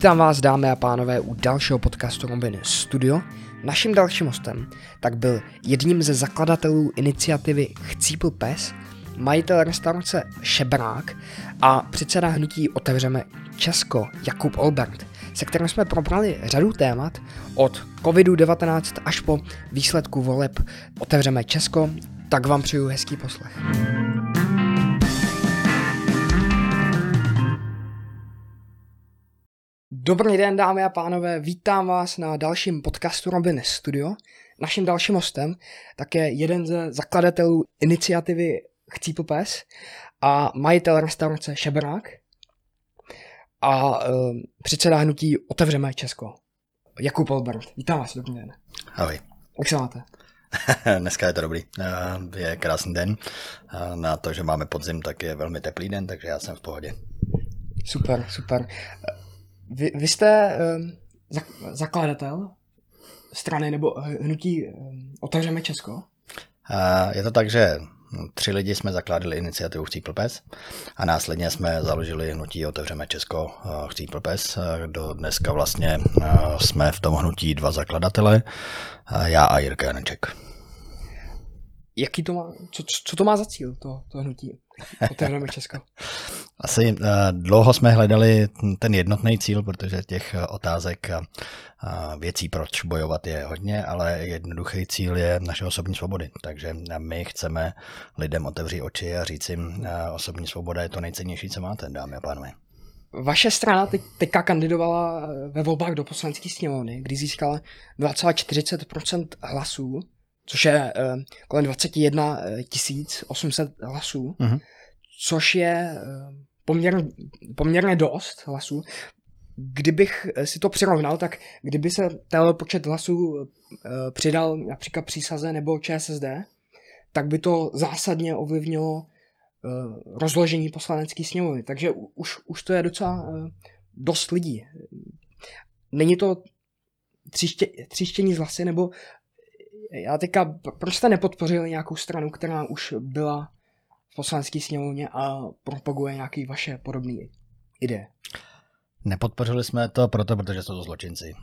Vítám vás, dámy a pánové, u dalšího podcastu Robin Studio. Naším dalším hostem tak byl jedním ze zakladatelů iniciativy Chcípl pes, majitel restaurace Šebrák a předseda hnutí Otevřeme Česko Jakub Olbert, se kterým jsme probrali řadu témat od COVID-19 až po výsledku voleb Otevřeme Česko, tak vám přeju hezký poslech. Dobrý den, dámy a pánové, vítám vás na dalším podcastu Robin Studio. Naším dalším hostem také jeden ze zakladatelů iniciativy Chcípl pes a majitel restaurace Šebrák a uh, předseda hnutí Otevřeme Česko. Jakub Albert. Vítám vás, dobrý den. Ahoj. Jak se máte? Dneska je to dobrý. Je krásný den. Na to, že máme podzim, tak je velmi teplý den, takže já jsem v pohodě. Super, super. Vy, vy jste um, zakladatel strany nebo hnutí um, Otevřeme Česko? Je to tak, že tři lidi jsme zakládali iniciativu Chcípl pes a následně jsme založili hnutí Otevřeme Česko Chcípl pes. Do dneska vlastně jsme v tom hnutí dva zakladatele, já a Jirka Janeček. Jaký to má, co, co to má za cíl, to, to hnutí? Otevřeme Česko. Asi uh, dlouho jsme hledali ten jednotný cíl, protože těch uh, otázek a věcí, proč bojovat je hodně, ale jednoduchý cíl je naše osobní svobody. Takže my chceme lidem otevřít oči a říct jim, osobní svoboda je to nejcennější, co máte, dámy a pánové. Vaše strana teď, teďka kandidovala ve volbách do poslanecké sněmovny, kdy získala 2,40% hlasů což je uh, kolem 21 800 hlasů, uh-huh. což je uh, poměr, poměrně dost hlasů. Kdybych si to přirovnal, tak kdyby se tenhle počet hlasů přidal například přísaze nebo ČSSD, tak by to zásadně ovlivnilo rozložení poslanecké sněmovny. Takže už, už to je docela dost lidí. Není to tříště, tříštění z hlasy, nebo já teďka, proč jste nepodpořili nějakou stranu, která už byla v poslanecké sněmovně a propaguje nějaké vaše podobné ideje? Nepodpořili jsme to proto, protože jsou to zločinci.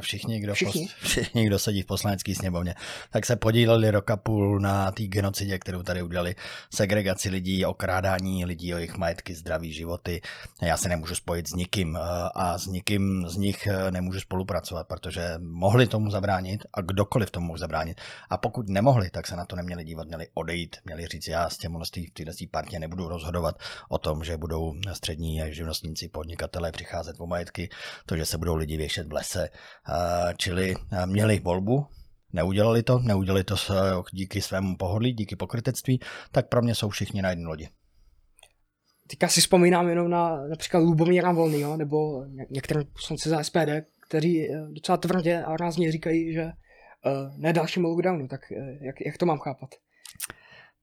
Všichni, kdo, všichni? Pos, všichni, kdo sedí v poslanecké sněmovně, tak se podíleli rok a půl na té genocidě, kterou tady udělali, segregaci lidí, okrádání lidí o jejich majetky, zdraví, životy. Já se nemůžu spojit s nikým a s nikým z nich nemůžu spolupracovat, protože mohli tomu zabránit a kdokoliv tomu mohl zabránit. A pokud nemohli, tak se na to neměli dívat, měli odejít, měli říct, já s těmi v této partě nebudu rozhodovat o tom, že budou střední živnostníci, podnikatelé přicházet přicházet o majetky, to, že se budou lidi věšet v lese. Čili měli volbu, neudělali to, neudělali to díky svému pohodlí, díky pokrytectví, tak pro mě jsou všichni na jedné lodi. Teďka si vzpomínám jenom na například Lubomíra Volnýho, nebo některé poslanci za SPD, kteří eh, docela tvrdě a rázně říkají, že uh, ne dalšímu lockdownu, tak uh, jak, jak to mám chápat?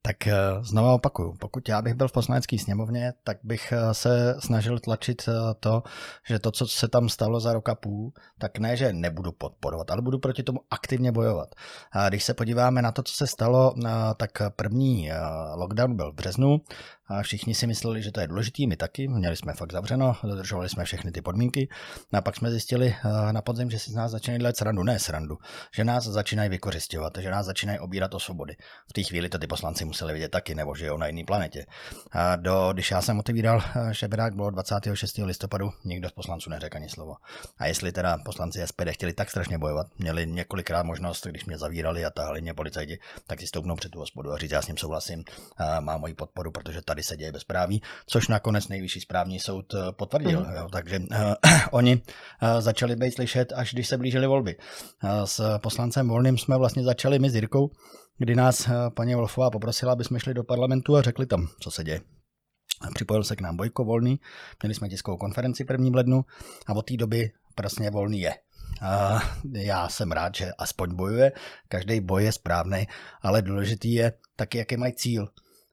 Tak eh, znovu opakuju, pokud já bych byl v poslanecké sněmovně, tak bych eh, se snažil tlačit eh, to, že to, co se tam stalo za rok a půl, tak ne, že nebudu podporovat, ale budu proti tomu aktivně bojovat. A když se podíváme na to, co se stalo, tak první lockdown byl v březnu, a všichni si mysleli, že to je důležitý, my taky, měli jsme fakt zavřeno, dodržovali jsme všechny ty podmínky. No a pak jsme zjistili eh, na podzim, že si z nás začínají dělat srandu, ne srandu, že nás začínají vykořišťovat, že nás začínají obírat o svobody. V té chvíli to ty poslanci museli vidět taky, nebo že jo na jiné planetě. A do, když já jsem otevíral eh, šebrák, bylo 26. listopadu, nikdo z poslanců neřekl ani slovo. A jestli teda poslanci SPD chtěli tak strašně bojovat, měli několikrát možnost, když mě zavírali a tahali mě policajti, tak si stoupnou před tu hospodu a říct, já s ním souhlasím, má moji podporu, protože tady tady se děje bezpráví, což nakonec nejvyšší správní soud eh, potvrdil. Mm. Jo, takže uh, oni uh, začali být slyšet, až když se blížily volby. Uh, s poslancem Volným jsme vlastně začali my s Jirkou, kdy nás uh, paní Wolfová poprosila, aby jsme šli do parlamentu a řekli tam, co se děje. Připojil se k nám Bojko Volný, měli jsme tiskovou konferenci první lednu a od té doby prostě Volný je. Uh, já jsem rád, že aspoň bojuje, každý boj je správný, ale důležitý je taky, jaký mají cíl.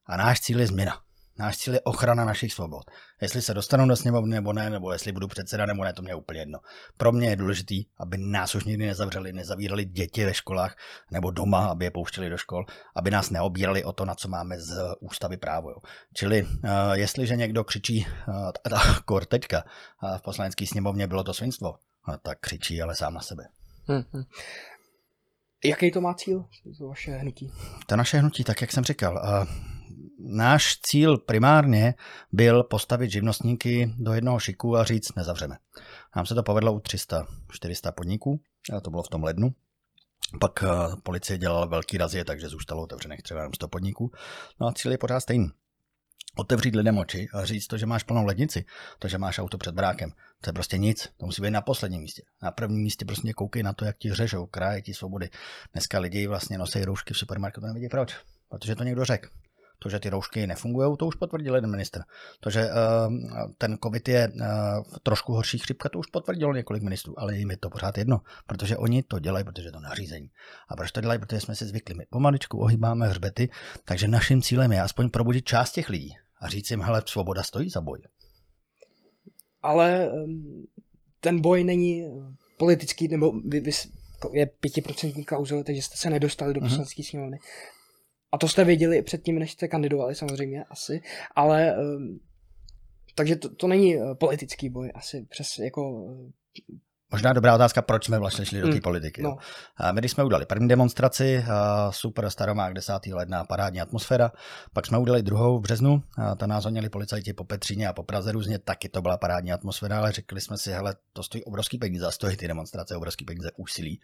A náš cíl je změna. Náš cíl je ochrana našich svobod. Jestli se dostanu do sněmovny nebo ne, nebo jestli budu předseda nebo ne, to mě je úplně jedno. Pro mě je důležitý, aby nás už nikdy nezavřeli, nezavírali děti ve školách nebo doma, aby je pouštěli do škol, aby nás neobírali o to, na co máme z ústavy právo. Jo. Čili uh, jestliže někdo křičí, uh, ta kor teďka uh, v poslanecké sněmovně bylo to svinstvo, uh, tak křičí ale sám na sebe. Hmm, hmm. Jaký to má cíl, to vaše hnutí? To naše hnutí, tak jak jsem říkal, uh, náš cíl primárně byl postavit živnostníky do jednoho šiku a říct nezavřeme. Nám se to povedlo u 300-400 podniků, a to bylo v tom lednu. Pak uh, policie dělala velký razie, takže zůstalo otevřených třeba jenom 100 podniků. No a cíl je pořád stejný otevřít lidem oči a říct to, že máš plnou lednici, to, že máš auto před brákem, to je prostě nic, to musí být na posledním místě. Na prvním místě prostě koukej na to, jak ti řežou, kraje ti svobody. Dneska lidi vlastně nosí roušky v supermarketu, nevidí proč, protože to někdo řekl. To, že ty roušky nefungují, to už potvrdil jeden ministr. To, že uh, ten covid je uh, trošku horší chřipka, to už potvrdilo několik ministrů, ale jim je to pořád jedno, protože oni to dělají, protože to nařízení. A proč to dělají? Protože jsme si zvykli. My pomaličku ohýbáme hřbety, takže naším cílem je aspoň probudit část těch lidí, a říct jim, hele, svoboda stojí za boj. Ale ten boj není politický, nebo vy, vy, je pětiprocentní kauze, takže jste se nedostali do mhm. poslanecké sněmovny. A to jste věděli předtím, než jste kandidovali samozřejmě asi, ale takže to, to není eh, politický boj asi přes jako Možná dobrá otázka, proč jsme vlastně šli do té hmm. politiky. No. My když jsme udělali první demonstraci, super staromák 10. ledna, parádní atmosféra, pak jsme udělali druhou v březnu, ta nás honili policajti po Petříně a po Praze různě, taky to byla parádní atmosféra, ale řekli jsme si, hele, to stojí obrovský peníze, stojí ty demonstrace, obrovský peníze, úsilí.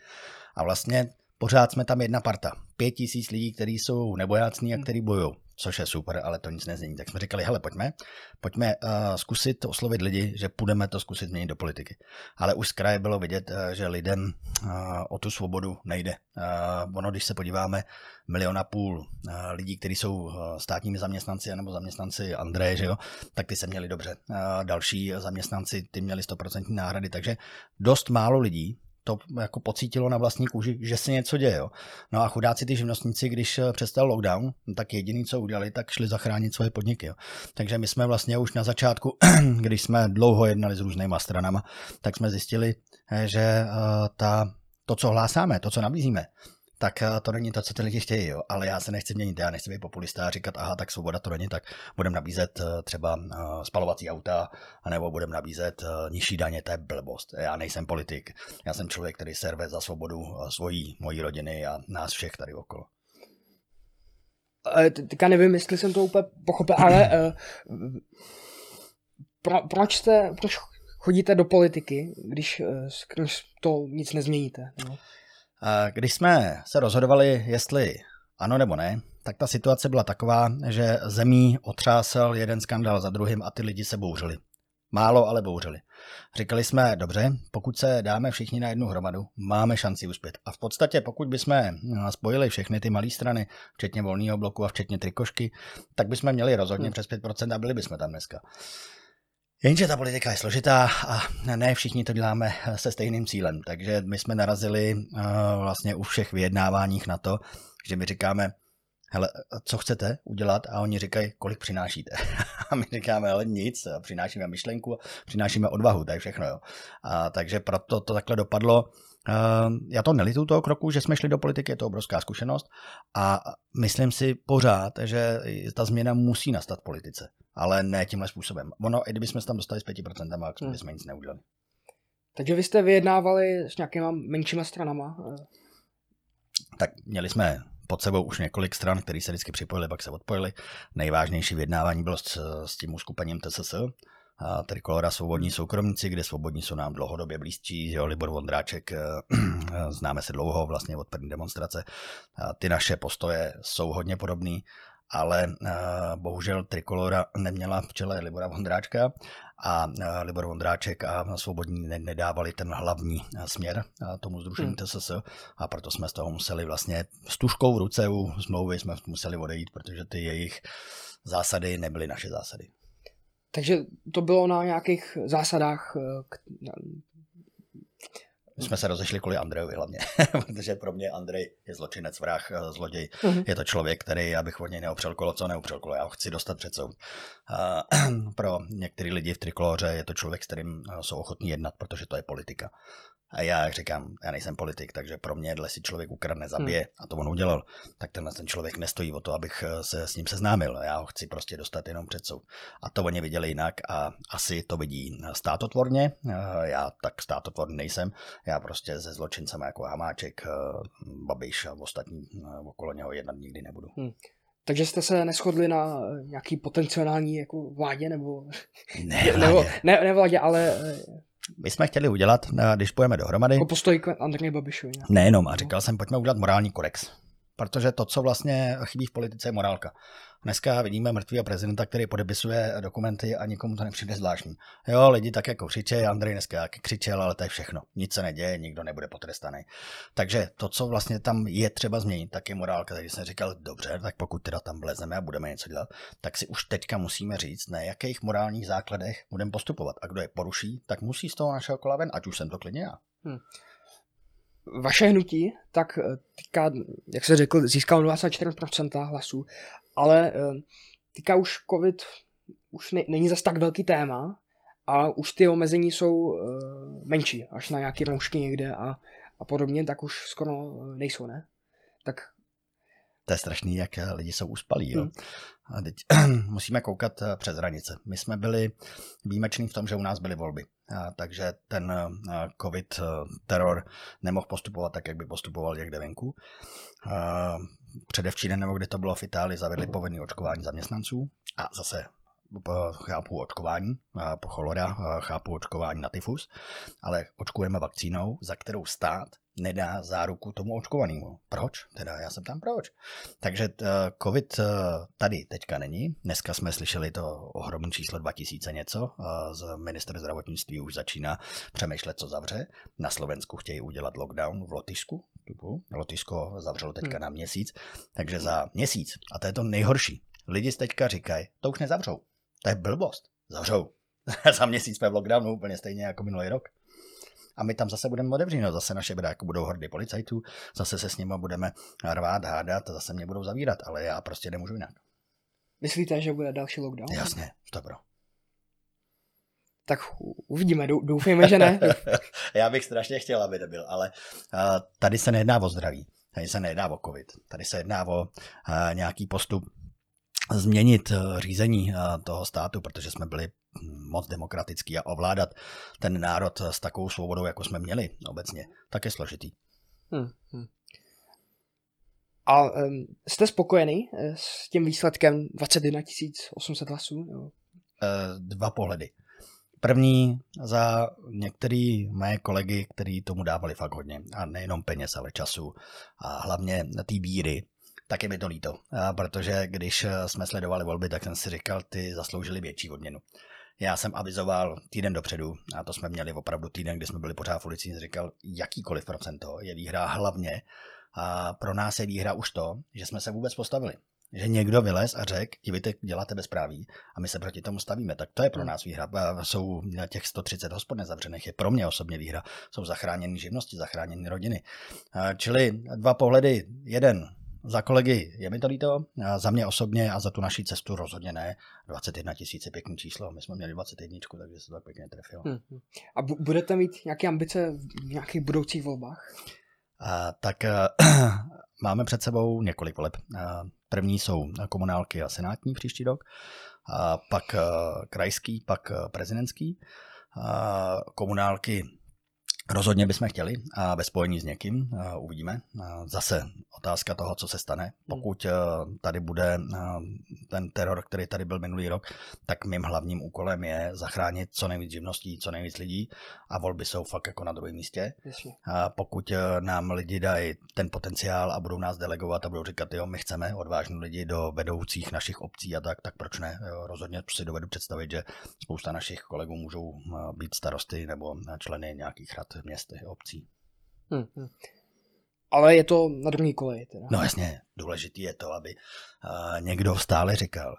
A vlastně pořád jsme tam jedna parta. Pět tisíc lidí, kteří jsou nebojácní a kteří bojují což je super, ale to nic nezmění. Tak jsme říkali, hele, pojďme, pojďme uh, zkusit oslovit lidi, že půjdeme to zkusit změnit do politiky. Ale už z kraje bylo vidět, uh, že lidem uh, o tu svobodu nejde. Uh, ono, když se podíváme, milion a půl uh, lidí, kteří jsou uh, státními zaměstnanci nebo zaměstnanci Andreje, že jo, tak ty se měli dobře. Uh, další zaměstnanci, ty měli 100% náhrady, takže dost málo lidí to jako pocítilo na vlastní kůži, že se něco děje. Jo. No a chudáci ty živnostníci, když eh, přestal lockdown, tak jediný, co udělali, tak šli zachránit svoje podniky. Jo. Takže my jsme vlastně už na začátku, když jsme dlouho jednali s různýma stranama, tak jsme zjistili, eh, že uh, ta, to, co hlásáme, to, co nabízíme, tak eh, to není to, co ty lidi chtějí, jo. ale já se nechci měnit, já nechci být populista a říkat, aha, tak svoboda to není, tak budeme nabízet eh, třeba eh, spalovací auta, anebo budeme nabízet nižší daně, to je blbost. Já nejsem politik, já jsem člověk, který serve za svobodu svojí, mojí rodiny a nás všech tady okolo. Teďka nevím, jestli jsem to úplně pochopil, ale pro, proč, jste, proč chodíte do politiky, když, když to nic nezměníte? No? Když jsme se rozhodovali, jestli ano nebo ne, tak ta situace byla taková, že zemí otřásel jeden skandál za druhým a ty lidi se bouřili. Málo, ale bouřili. Říkali jsme, dobře, pokud se dáme všichni na jednu hromadu, máme šanci uspět. A v podstatě, pokud bychom spojili všechny ty malé strany, včetně volného bloku a včetně trikošky, tak bychom měli rozhodně přes 5% a byli bychom tam dneska. Jenže ta politika je složitá a ne všichni to děláme se stejným cílem. Takže my jsme narazili uh, vlastně u všech vyjednáváních na to, že my říkáme, hele, co chcete udělat? A oni říkají, kolik přinášíte. A my říkáme, ale nic, přinášíme myšlenku, přinášíme odvahu, to je všechno. Jo. A takže proto to takhle dopadlo. Uh, já to nelitu toho kroku, že jsme šli do politiky, je to obrovská zkušenost a myslím si pořád, že ta změna musí nastat v politice ale ne tímhle způsobem. Ono, i kdybychom se tam dostali s 5%, tak hmm. bychom nic neudělali. Takže vy jste vyjednávali s nějakýma menšíma stranama? Tak měli jsme pod sebou už několik stran, které se vždycky připojili, pak se odpojili. Nejvážnější vyjednávání bylo s, s tím uskupením TSS, Trikolora Svobodní soukromníci, kde svobodní jsou nám dlouhodobě blízcí, jo, Libor Vondráček, eh, známe se dlouho vlastně od první demonstrace. Ty naše postoje jsou hodně podobné ale uh, bohužel Trikolora neměla v čele Libora Vondráčka a Libor Vondráček a Svobodní ne- nedávali ten hlavní směr tomu združení hmm. TSS a proto jsme z toho museli vlastně s tuškou v ruce u smlouvy jsme museli odejít, protože ty jejich zásady nebyly naše zásady. Takže to bylo na nějakých zásadách, My jsme se rozešli kvůli Andrejovi hlavně, protože pro mě Andrej je zločinec, vrah, eh, zloděj. Mhm. Je to člověk, který, abych od něj neopřel kolo, co neopřel kolo, já ho chci dostat před soud. Pro některý lidi v trikoloře je to člověk, s kterým eh, jsou ochotní jednat, protože to je politika. A já, jak říkám, já nejsem politik, takže pro mě, dle si člověk ukradne, zabije, Hmm. a to on udělal, tak tenhle ten člověk nestojí o to, abych eh, se s ním seznámil. Já ho chci prostě dostat jenom před soud. A to oni viděli jinak a asi to vidí státotvorně. Eh, Já tak státotvorný nejsem. Já prostě se zločincem jako Hamáček, eh, Babiš a ostatní okolo něho jednat nikdy nebudu. Takže jste se neschodli na eh, nějaký potenciální jako vládě, nebo, Ne, nebo vládě. ne, ne vládě, ale eh, My jsme chtěli udělat, eh, když půjdeme dohromady, jako postoj k Andreji Babišovi. Ne? Nejenom, a říkal jsem, pojďme udělat morální kodex. Protože to, co vlastně chybí v politice, je morálka. Dneska vidíme mrtvého prezidenta, který podepisuje dokumenty a nikomu to nepřijde zvláštní. Jo, lidi tak jako křičí, Andrej dneska jak křičel, ale to je všechno. Nic se neděje, nikdo nebude potrestaný. Takže to, co vlastně tam je třeba změnit, tak je morálka. Takže jsem říkal, dobře, tak pokud teda tam vlezeme a budeme něco dělat, tak si už teďka musíme říct, na jakých morálních základech budeme postupovat. A kdo je poruší, tak musí z toho našeho kola ven, ať už jsem to klidně já. Vaše hnutí, tak eh, teďka, jak se řekl, získal 24% hlasů, ale eh, teďka už covid už ne, není zas tak velký téma a už ty omezení jsou eh, menší, až na nějaké roušky někde a, a podobně, tak už skoro eh, nejsou, ne? Tak To je strašný, jak lidi jsou uspalí. Jo? Hmm. A teď musíme koukat přes hranice. My jsme byli výjimeční v tom, že u nás byly volby. A, takže ten covid teror nemohl postupovat tak, jak by postupoval někde venku. A, Předevčírem, nebo kde to bylo v Itálii, zavedli povinné očkování zaměstnanců a zase po- chápu očkování a po cholera, a chápu očkování na tyfus, ale očkujeme vakcínou, za kterou stát nedá záruku tomu očkovanému. Proč? Teda já se ptám proč. Takže covid tady teďka není. Dneska jsme slyšeli to ohromné číslo 2000 něco. Z minister zdravotnictví už začíná přemýšlet, co zavře. Na Slovensku chtějí udělat lockdown v Lotyšsku. Tupu. Lotyšsko zavřelo teďka Hmm. na měsíc. Takže za měsíc, a to je to nejhorší, lidi si teďka říkají, to už nezavřou. To je blbost. Zavřou. za měsíc jsme v lockdownu úplně stejně jako minulý rok. A my tam zase budeme otevřít, no zase naše bráky budou hordy policajtů, zase se s nimi budeme rvát, hádat, a zase mě budou zavírat, ale já prostě nemůžu jinak. myslíte, že bude další lockdown? Jasně, dobro. Tak uvidíme, dou- doufejme, že ne. já bych strašně chtěl, aby nebyl, ale uh, tady se nejedná o zdraví, tady se nejedná o covid, tady se jedná o uh, nějaký postup změnit uh, řízení toho státu, protože jsme byli hm, moc demokratický a ovládat ten národ s takovou svobodou, jako jsme měli obecně, tak je složitý. Hmm, hmm. A um, jste spokojený eh, s tím výsledkem 21 800 hlasů? Jo. Eh, dva pohledy. První za některý mé kolegy, kteří tomu dávali fakt hodně. A nejenom peněz, ale času. A hlavně té bíry. Tak je mi to líto. Protože když eh, jsme sledovali volby, tak jsem si říkal, ty zasloužili větší odměnu. Já jsem avizoval týden dopředu, a to jsme měli opravdu týden, kdy jsme byli pořád v ulici, říkal, jakýkoliv procento je výhra hlavně. A pro nás je výhra už to, že jsme se vůbec postavili. Že někdo vylez a řekl, dívejte, děláte bezpráví a my se proti tomu stavíme. Tak to je pro Hmm. nás výhra. A Jsou těch 130 hospod nezavřených, je pro mě osobně výhra. Jsou zachráněny živnosti, zachráněny rodiny. A Čili dva pohledy. Jeden, za kolegy je mi to líto, a za mě osobně a za tu naší cestu rozhodně ne. 21 tisíc je pěkný číslo, my jsme měli 21, takže se to tak pěkně trefilo. Hmm. hmm. A bu- budete mít nějaké ambice v nějakých budoucích volbách? Tak eh, máme před sebou několik voleb. A, První jsou komunálky a senátní příští rok, pak eh, krajský, pak eh, prezidentský. Komunálky rozhodně bychom chtěli a ve spojení s někým uvidíme. Zase otázka toho, co se stane. Pokud eh, tady bude eh, ten teror, který tady byl minulý rok, tak mým hlavním úkolem je zachránit co nejvíc živností, co nejvíc lidí a volby jsou fakt jako na druhém místě. A pokud eh, nám lidi dají ten potenciál a budou nás delegovat a budou říkat, jo, my chceme odvážní lidi do vedoucích našich obcí a tak, tak proč ne? Rozhodně si dovedu představit, že spousta našich kolegů můžou být starosty nebo členy nějakých rad měst, obcí. Hmm. Hmm. Ale je to na druhý koleji teda. No jasně, důležitý je to, aby uh, někdo stále říkal.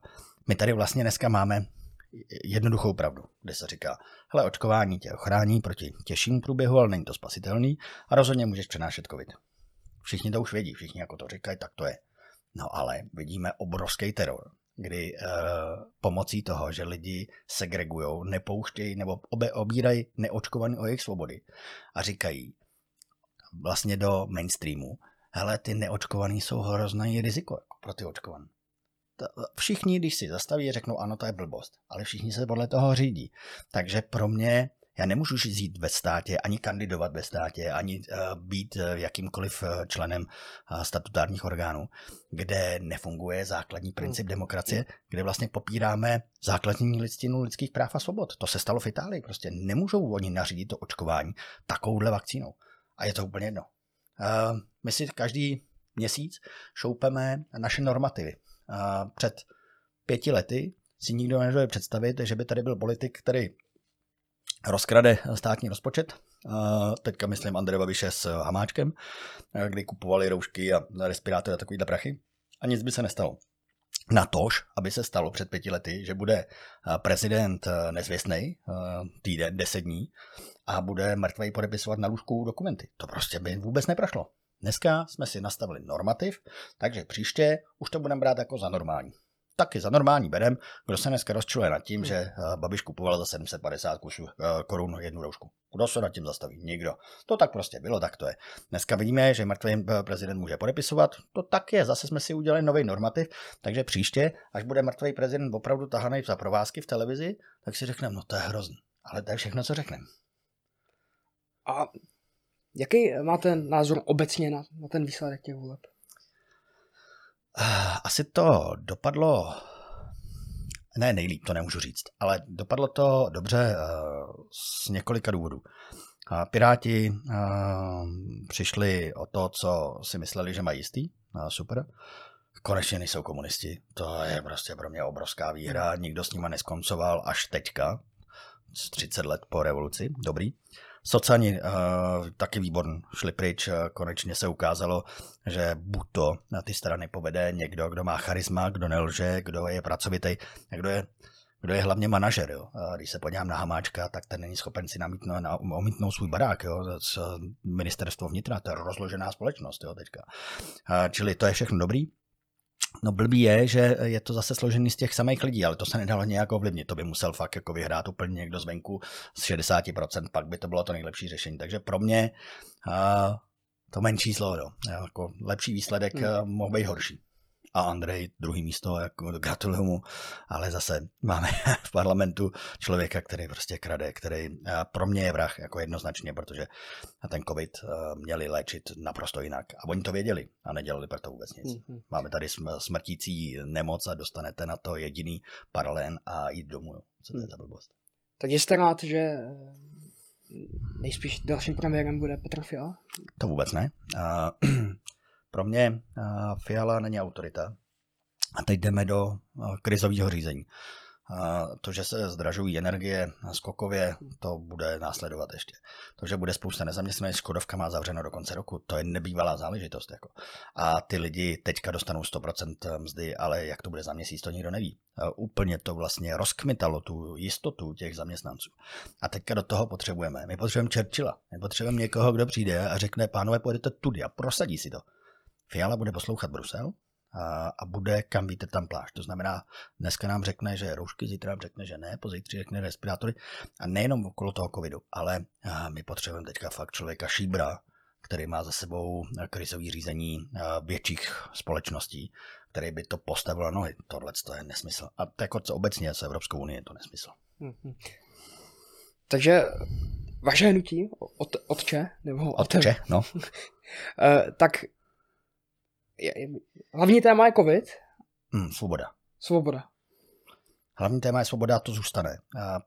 My tady vlastně dneska máme jednoduchou pravdu, kde se říká, hele, očkování tě ochrání proti těžšímu průběhu, ale není to spasitelný a rozhodně můžeš přenášet covid. Všichni to už vědí, všichni jako to říkají, tak to je. No ale vidíme obrovský teror, kdy uh, pomocí toho, že lidi segregují, nepouštějí nebo obe, obírají neočkovaný o jejich svobody a říkají vlastně do mainstreamu, hele, ty neočkovaný jsou hrozný riziko jako pro ty očkované. Všichni, když si zastaví, řeknou, ano, to je blbost, ale všichni se podle toho řídí. Takže pro mě já nemůžu žít ve státě, ani kandidovat ve státě, ani uh, být uh, jakýmkoliv uh, členem statutárních orgánů, kde nefunguje základní princip demokracie, kde vlastně popíráme základní listinu lidských práv a svobod. To se stalo v Itálii. Prostě nemůžou oni nařídit to očkování takovouhle vakcínou. A je to úplně jedno. My si každý měsíc šoupeme naše normativy. Před pěti lety si nikdo nedoje představit, že by tady byl politik, který rozkrade státní rozpočet. Teďka myslím Andrej Babiše s Hamáčkem, kdy kupovali roušky a respirátory a takovýhle prachy. A nic by se nestalo. Na tož, aby se stalo před pěti lety, že bude prezident nezvěstný týden, deset dní a bude mrtvej podepisovat na lůžku dokumenty. To prostě by vůbec neprošlo. Dneska jsme si nastavili normativ, takže příště už to budeme brát jako za normální taky za normální berem, kdo se dneska rozčiluje nad tím, že eh, Babiš kupoval za 750 kusů eh, korun jednu roušku. Kdo se nad tím zastaví? Nikdo. To tak prostě bylo, tak to je. Dneska vidíme, že mrtvý eh, prezident může podepisovat, to tak je, zase jsme si udělali nový normativ, takže příště, až bude mrtvý prezident opravdu tahaný za provázky v televizi, tak si řekneme, no to je hrozný. Ale to je všechno, co řekneme. A jaký máte názor obecně na, na ten výsledek těch voleb? Asi to dopadlo, ne nejlíp, to nemůžu říct, ale dopadlo to dobře eh, z několika důvodů. Piráti eh, přišli o to, co si mysleli, že mají jistý, super. Konečně nejsou komunisti, to je prostě pro mě obrovská výhra, nikdo s nima neskoncoval až teďka, 30 let po revoluci, dobrý. Socani uh, taky výborný, šli pryč, uh, konečně se ukázalo, že buď to na ty strany povede někdo, kdo má charisma, kdo nelže, kdo je pracovitý, kdo je kdo je hlavně manažer. Jo. A když se podívám na Hamáčka, tak ten není schopen si namítnout, na, omítnout svůj barák. Jo. Z ministerstvo vnitra, to je rozložená společnost jo, teďka. A, čili to je všechno dobrý. No blbý je, že je to zase složený z těch samých lidí, ale to se nedalo nějak ovlivnit. To by musel fakt jako vyhrát úplně někdo zvenku z 60%, pak by to bylo to nejlepší řešení. Takže pro mě uh, to menší zlo, jo. Jako lepší výsledek hmm. mohl být horší a Andrej druhý místo, jako gratuluju mu, ale zase máme v parlamentu člověka, který prostě krade, který eh, pro mě je vrah jako jednoznačně, protože ten covid eh, měli léčit naprosto jinak a oni to věděli a nedělali pro to vůbec nic. Mm-hmm. Máme tady smrtící nemoc a dostanete na to jediný paralén a jít domů. Co to je za blbost? Tak jste rád, že eh, nejspíš dalším premiérem bude Petr Fiala? To vůbec ne. Pro mě Fiala není autorita. A teď jdeme do krizového řízení. To, že se zdražují energie skokově, to bude následovat ještě. To, že bude spousta nezaměstnaných, Škodovka má zavřeno do konce roku, to je nebývalá záležitost. Jako. A ty lidi teďka dostanou 100% mzdy, ale jak to bude za měsíc, to nikdo neví. Úplně to vlastně rozkmitalo tu jistotu těch zaměstnanců. A teďka do toho potřebujeme. My potřebujeme Churchilla. My potřebujeme někoho, kdo přijde a řekne, pánové, pojďte tudy a prosadí si to. Fiala bude poslouchat Brusel a, a bude kam víte tam pláž. To znamená, dneska nám řekne, že roušky, zítra nám řekne, že ne, pozítří řekne respirátory a nejenom okolo toho covidu, ale my potřebujeme teďka fakt člověka šíbra, který má za sebou krizový řízení větších společností, který by to postavil na nohy. Tohle to je nesmysl. A to jako co obecně s Evropskou unii je to nesmysl. Mm-hmm. Takže vaše hnutí, od, otče, nebo otče, no. Eh, tak hlavní téma je covid? Hmm, svoboda. Svoboda. Hlavní téma je svoboda, to zůstane.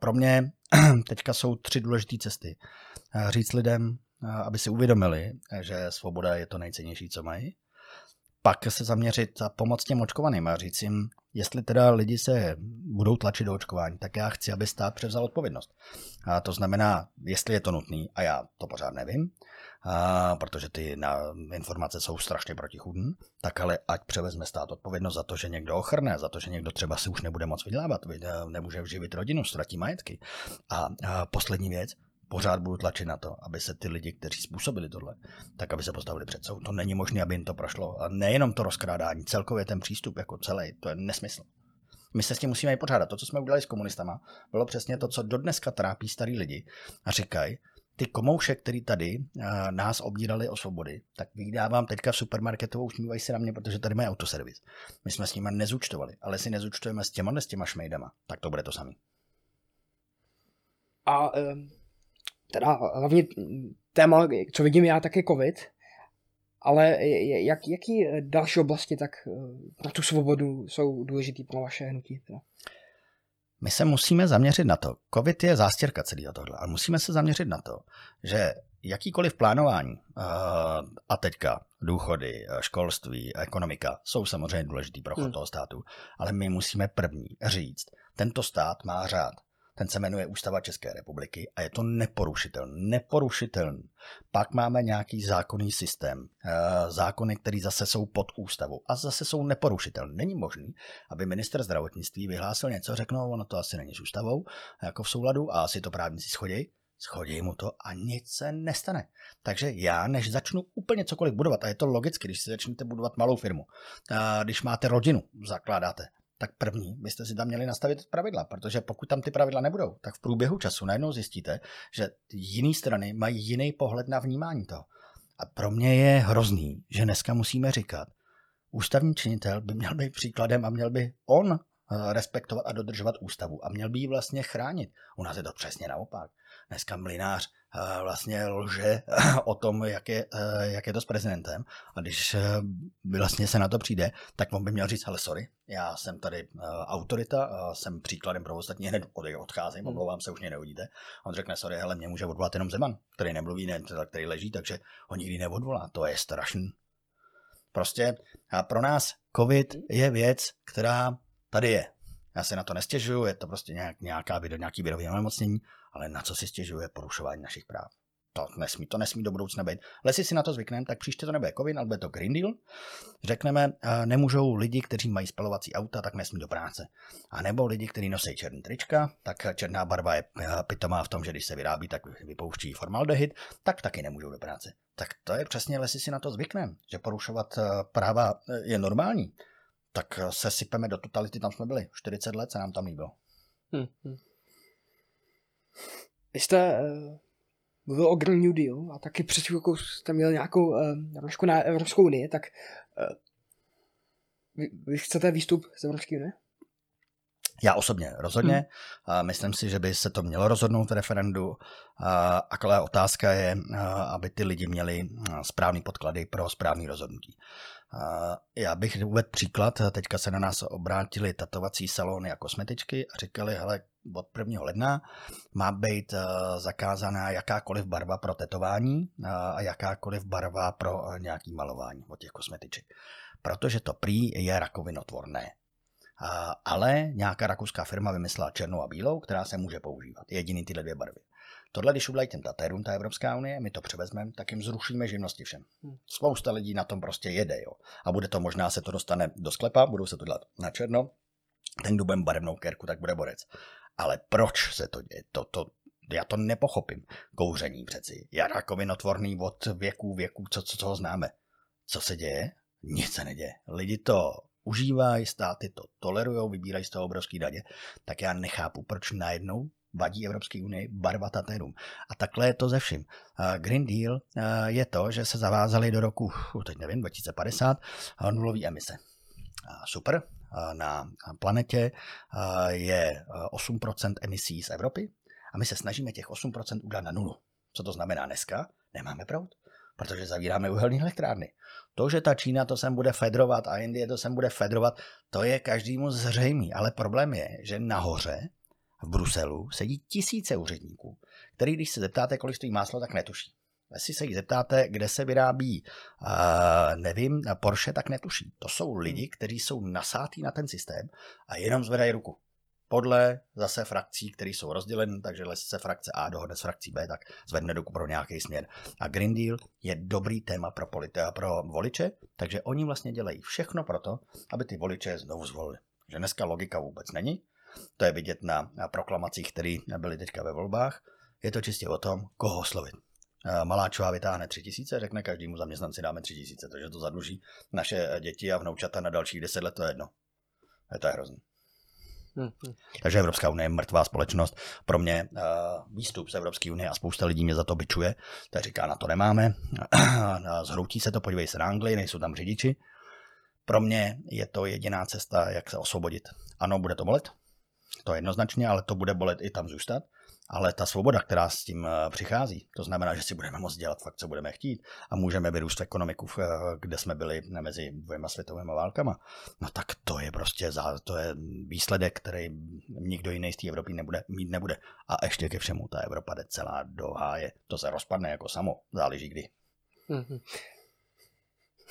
Pro mě teďka jsou tři důležité cesty. Říct lidem, aby si uvědomili, že svoboda je to nejcennější, co mají. Pak se zaměřit a pomoct těm očkovaným a říct jim, jestli teda lidi se budou tlačit do očkování, tak já chci, aby stát převzal odpovědnost. A to znamená, jestli je to nutný, a já to pořád nevím, a, protože ty na, informace jsou strašně protichudné, tak ale ať převezme stát odpovědnost za to, že někdo ochrne, za to, že někdo třeba si už nebude moc vydělávat, nemůže živit rodinu, ztratí majetky. A, a poslední věc, pořád budu tlačit na to, aby se ty lidi, kteří způsobili tohle, tak aby se postavili před soud. To není možné, aby jim to prošlo. A nejenom to rozkrádání, celkově ten přístup jako celý, to je nesmysl. My se s tím musíme i pořádat. To, co jsme udělali s komunistama, bylo přesně to, co dodneska trápí starý lidi a říkají, ty komouše, který tady uh, nás obírali o svobody, tak vydávám teďka v supermarketu, usmívají se na mě, protože tady mají autoservis. My jsme s nimi nezúčtovali, ale si nezúčtujeme s těma, s těma šmejdama, tak to bude to samý. A um, teda hlavně téma, co vidím já, tak je covid, ale jak, jaký další oblasti tak eh, pro tu svobodu jsou důležitý pro vaše hnutí? Teda? My se musíme zaměřit na to. COVID je zástěrka celého tohle, ale musíme se zaměřit na to, že jakýkoliv plánování eh, a teďka důchody, eh, školství, ekonomika jsou samozřejmě důležitý pro chod hmm. toho státu, ale my musíme první říct, tento stát má řád. Ten se jmenuje Ústava České republiky a je to neporušitelný. Neporušitelný. Pak máme nějaký zákonný systém, eh, zákony, které zase jsou pod ústavou a zase jsou neporušitelné. Není možný, aby minister zdravotnictví vyhlásil něco, řekl, no, ono to asi není s ústavou, jako v souladu a asi to právníci schodí, schodí mu to a nic se nestane. Takže já, než začnu úplně cokoliv budovat, a je to logicky, když si začnete budovat malou firmu, a když máte rodinu, zakládáte, tak první byste si tam měli nastavit pravidla, protože pokud tam ty pravidla nebudou, tak v průběhu času najednou zjistíte, že jiné strany mají jiný pohled na vnímání toho. A pro mě je hrozný, že dneska musíme říkat, ústavní činitel by měl být příkladem a měl by on eh, respektovat a dodržovat ústavu a měl by ji vlastně chránit. U nás je to přesně naopak. Dneska mlinář Eh, vlastně lže o tom, jak je, eh, jak je to s prezidentem. A když eh, vlastně se na to přijde, tak on by měl říct, ale sorry, já jsem tady autorita, jsem příkladem pro ostatní, hned odcházím, hmm. omlouvám se, už mě neuvidíte. On řekne, sorry, hele, mě může odvolat jenom Zeman, který nemluví, ne, který leží, takže ho nikdy neodvolá. To je strašný. Prostě a pro nás COVID je věc, která tady je. Já se na to nestěžuju, je to prostě nějak, nějaká, nějaký virový onemocnění, ale na co si stěžuje porušování našich práv? To nesmí, to nesmí do budoucna být. Jestli si na to zvykneme, tak příště to nebude COVID, ale bude to Green Deal. Řekneme, nemůžou lidi, kteří mají spalovací auta, tak nesmí do práce. A nebo lidi, kteří nosí černý trička, tak černá barva je pitomá v tom, že když se vyrábí, tak vypouští formaldehyd, tak taky nemůžou do práce. Tak to je přesně, jestli si na to zvykneme, že porušovat práva e, je normální, tak se sypeme do totality, tam jsme byli. 40 let se nám tam líbilo. Hmm, hmm. Vy jste uh, mluvil o Green New Deal a taky před chvilkou jste měl nějakou uh, na Evropskou unii, tak uh, vy, vy chcete výstup z Evropské unie? Já osobně rozhodně. Hmm. Myslím si, že by se to mělo rozhodnout v referendu. Ale otázka je, aby ty lidi měli správný podklady pro správný rozhodnutí. Já bych uvedl příklad, teďka se na nás obrátili tatovací salony a kosmetičky a říkali, hele, od 1. ledna má být eh, zakázaná jakákoliv barva pro tetování eh, a jakákoliv barva pro eh, nějaký malování od těch kosmetiček. Protože to prý je rakovinotvorné. Ale nějaká rakouská firma vymyslela černou a bílou, která se může používat. Jediný tyhle dvě barvy. Tohle, když udělají těm Tatérům, ta Evropská unie, my to převezmeme, tak jim zrušíme živnosti všem. Hmm. Spousta lidí na tom prostě jede, jo. A bude to možná se to dostane do sklepa, budou se to dělat na černo, ten, kdo bude barevnou kerku, tak bude borec. Ale proč se to děje? To, to, já to nepochopím. Kouření přeci. Je rakovinotvorný od věků věků, co, co, co ho známe. Co se děje? Nic se neděje. Lidi to užívají, státy to tolerují, vybírají z toho obrovský daně, tak já nechápu, proč najednou vadí Evropské unii barva tatérům. A takhle je to ze vším. Green Deal je to, že se zavázali do roku, teď nevím, 2050, nulový emise. Super, na planetě je 8% emisí z Evropy a my se snažíme těch 8% udělat na nulu. Co to znamená dneska? Nemáme proud, protože zavíráme uhelné elektrárny. To, že ta Čína to sem bude fedrovat a Indie to sem bude fedrovat, to je každému zřejmý. Ale problém je, že nahoře v Bruselu sedí tisíce úředníků, který, když se zeptáte, kolik stojí máslo, tak netuší. Jestli se jí zeptáte, kde se vyrábí, uh, nevím, Porsche, tak netuší. To jsou lidi, kteří jsou nasátí na ten systém a jenom zvedají ruku. podle zase frakcí, které jsou rozděleny, takže se frakce A dohodne s frakcí B, tak zvedne ruku pro nějaký směr. A Green Deal je dobrý téma pro, politi- pro voliče, takže oni vlastně dělají všechno pro to, aby ty voliče znovu zvolili. Že dneska logika vůbec není, to je vidět na, na proklamacích, které byly teďka ve volbách. Je to čistě o tom, koho oslovit. Maláčová vytáhne tři tisíce, řekne každému zaměstnanci dáme tři tisíce, takže to zadluží naše děti a vnoučata na dalších deset let, to je jedno. Je to je hrozný. Hmm. Takže Evropská unie je mrtvá společnost. Pro mě uh, výstup z Evropské unie a spousta lidí mě za to byčuje, tak říká, na to nemáme. Zhroutí se to, podívej se na Anglii, nejsou tam řidiči. Pro mě je to jediná cesta, jak se osvobodit. Ano, bude to bolet, to jednoznačně, ale to bude bolet i tam zůstat. Ale ta svoboda, která s tím eh, přichází, to znamená, že si budeme moct dělat fakt, co budeme chtít a můžeme vyrůst ekonomiku, eh, kde jsme byli mezi dvěma světovými válkama, no tak to je prostě to je výsledek, který nikdo jiný z té Evropy nebude, mít nebude. A ještě ke všemu ta Evropa jde celá do háje. To se rozpadne jako samo, záleží kdy. Mm-hmm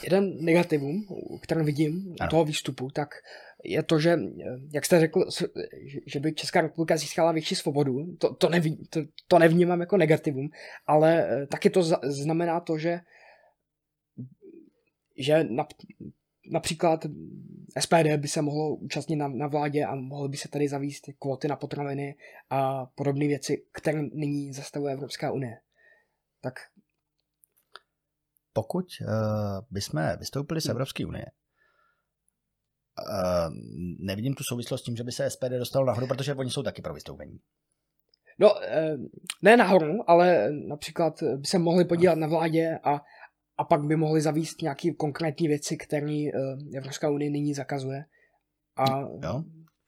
jeden negativum, který vidím u toho výstupu, tak je to, že, jak jste řekl, že by Česká republika získala větší svobodu. To, to, neví, to, to nevnímám jako negativum, ale eh, taky to znamená to, že, že na, například SPD by se mohlo účastnit na, na vládě a mohly by se tady zavíst kvóty na potraviny a podobné věci, které nyní zastavuje Evropská unie. Tak pokud uh, bychom vystoupili z hmm. Evropské unie, uh, nevidím tu souvislost s tím, že by se SPD dostalo nahoru, protože oni jsou taky pro vystoupení. No, ne nahoru, ale například by se mohli podívat na vládě a, a pak by mohli zavíst nějaké konkrétní věci, které Evropská unie nyní zakazuje. A jo.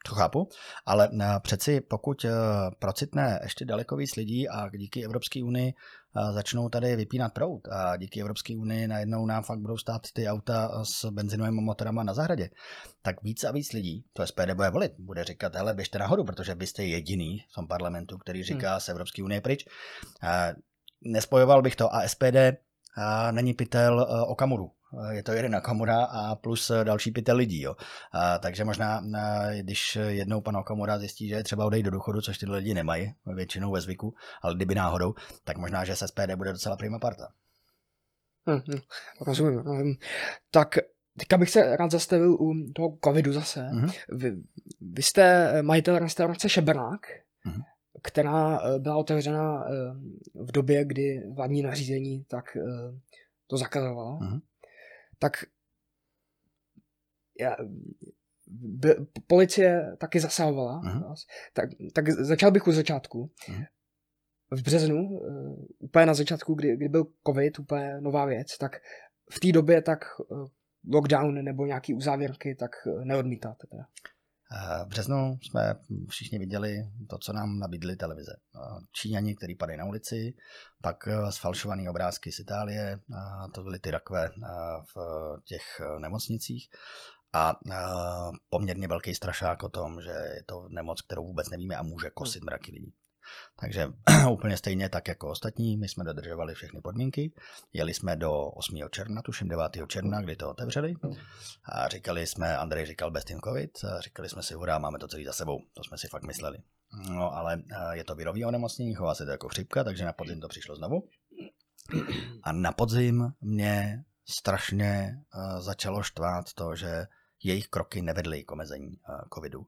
To chápu, ale eh, přeci pokud eh, procitne ještě daleko víc lidí a díky Evropské unii eh, začnou tady vypínat prout a díky Evropské unii najednou nám fakt budou stát ty auta s benzinovými motorama na zahradě, tak víc a víc lidí to SPD bude volit. Bude říkat, hele, běžte nahoru, protože byste jediný v tom parlamentu, který říká hmm. z Evropské unie pryč. Nespojoval bych to a SPD není pytel Okamuru Eh, je to jeden Okamura a plus eh, další pět lidí. Jo. A, takže možná, eh, když jednou pan Okamura zjistí, že třeba odejde do důchodu, což tyhle lidi nemají, většinou ve zvyku, ale kdyby náhodou, tak možná, že se SPD bude docela prima parta. Hmm, rozumím, rozumím. Tak teďka bych se rád zastavil u toho covidu zase. Mm-hmm. Vy, vy jste majitel restaurace Šebrák, mm-hmm. která byla otevřena v době, kdy vládní nařízení tak to zakazovalo. Mm-hmm tak já, b, policie taky zasahovala. Uh-huh. Tak, tak začal bych u začátku. Uh-huh. V březnu, uh, úplně na začátku, kdy, kdy byl covid, úplně nová věc, tak v té době tak uh, lockdown nebo nějaký uzávěrky tak uh, neodmítáte teda. V březnu jsme všichni viděli to, co nám nabídly televize. Číňani, který padají na ulici, pak sfalšované eh, obrázky z Itálie, to byly ty rakve eh, v těch eh, nemocnicích a poměrně velký strašák o tom, že je to nemoc, kterou vůbec nevíme a může kosit mraky lidí. Takže úplně stejně tak jako ostatní, my jsme dodržovali všechny podmínky. Jeli jsme do 8. června, tuším 9. června, kdy to otevřeli. A říkali jsme, Andrej říkal bez tím covid, a říkali jsme si, hurá, máme to celý za sebou. To jsme si fakt mysleli. No ale je to virový onemocnění, chová se to jako chřipka, takže na podzim to přišlo znovu. A na podzim mě strašně začalo štvát to, že jejich kroky nevedly k omezení covidu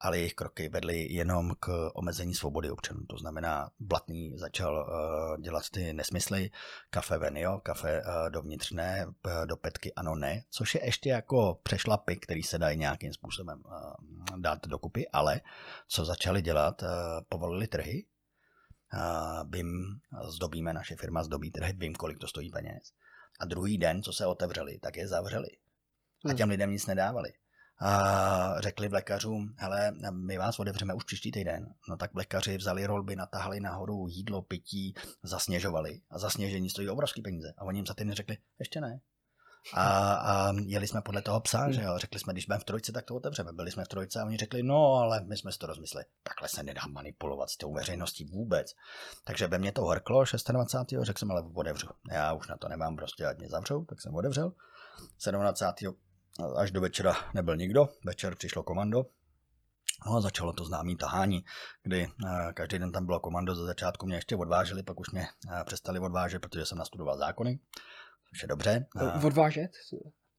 ale jejich kroky vedly jenom k omezení svobody občanů. To znamená, Blatný začal uh, dělat ty nesmysly, kafe ven, jo, kafe uh, dovnitř ne, do petky ano ne, což je ještě jako přešlapy, který se dají nějakým způsobem uh, dát dokupy, ale co začali dělat, uh, povolili trhy, uh, BIM zdobíme, naše firma zdobí trhy, vím, kolik to stojí peněz. A druhý den, co se otevřeli, tak je zavřeli. A hmm. těm lidem nic nedávali a řekli vlekařům, hele, my vás otevřeme už příští týden. No tak vlekaři vzali rolby, natahali nahoru jídlo, pití, zasněžovali. A zasněžení stojí obrovský peníze. A oni jim za týden řekli, ještě ne. A, a jeli jsme podle toho psa, že jo. Řekli jsme, když budeme v trojce, tak to otevřeme. Byli jsme v trojce a oni řekli, no, ale my jsme si to rozmysleli. Takhle se nedá manipulovat s tou veřejností vůbec. Takže ve mně to horklo 26. řekl jsem, ale otevřu. Já už na to nemám prostě, ať mě zavřou, tak jsem otevřel. 17 až do večera nebyl nikdo, večer přišlo komando No a začalo to známý tahání, kdy uh, každý den tam bylo komando, ze začátku mě ještě odváželi, pak už mě uh, přestali odvážet, protože jsem nastudoval zákony, což je dobře. Uh, odvážet?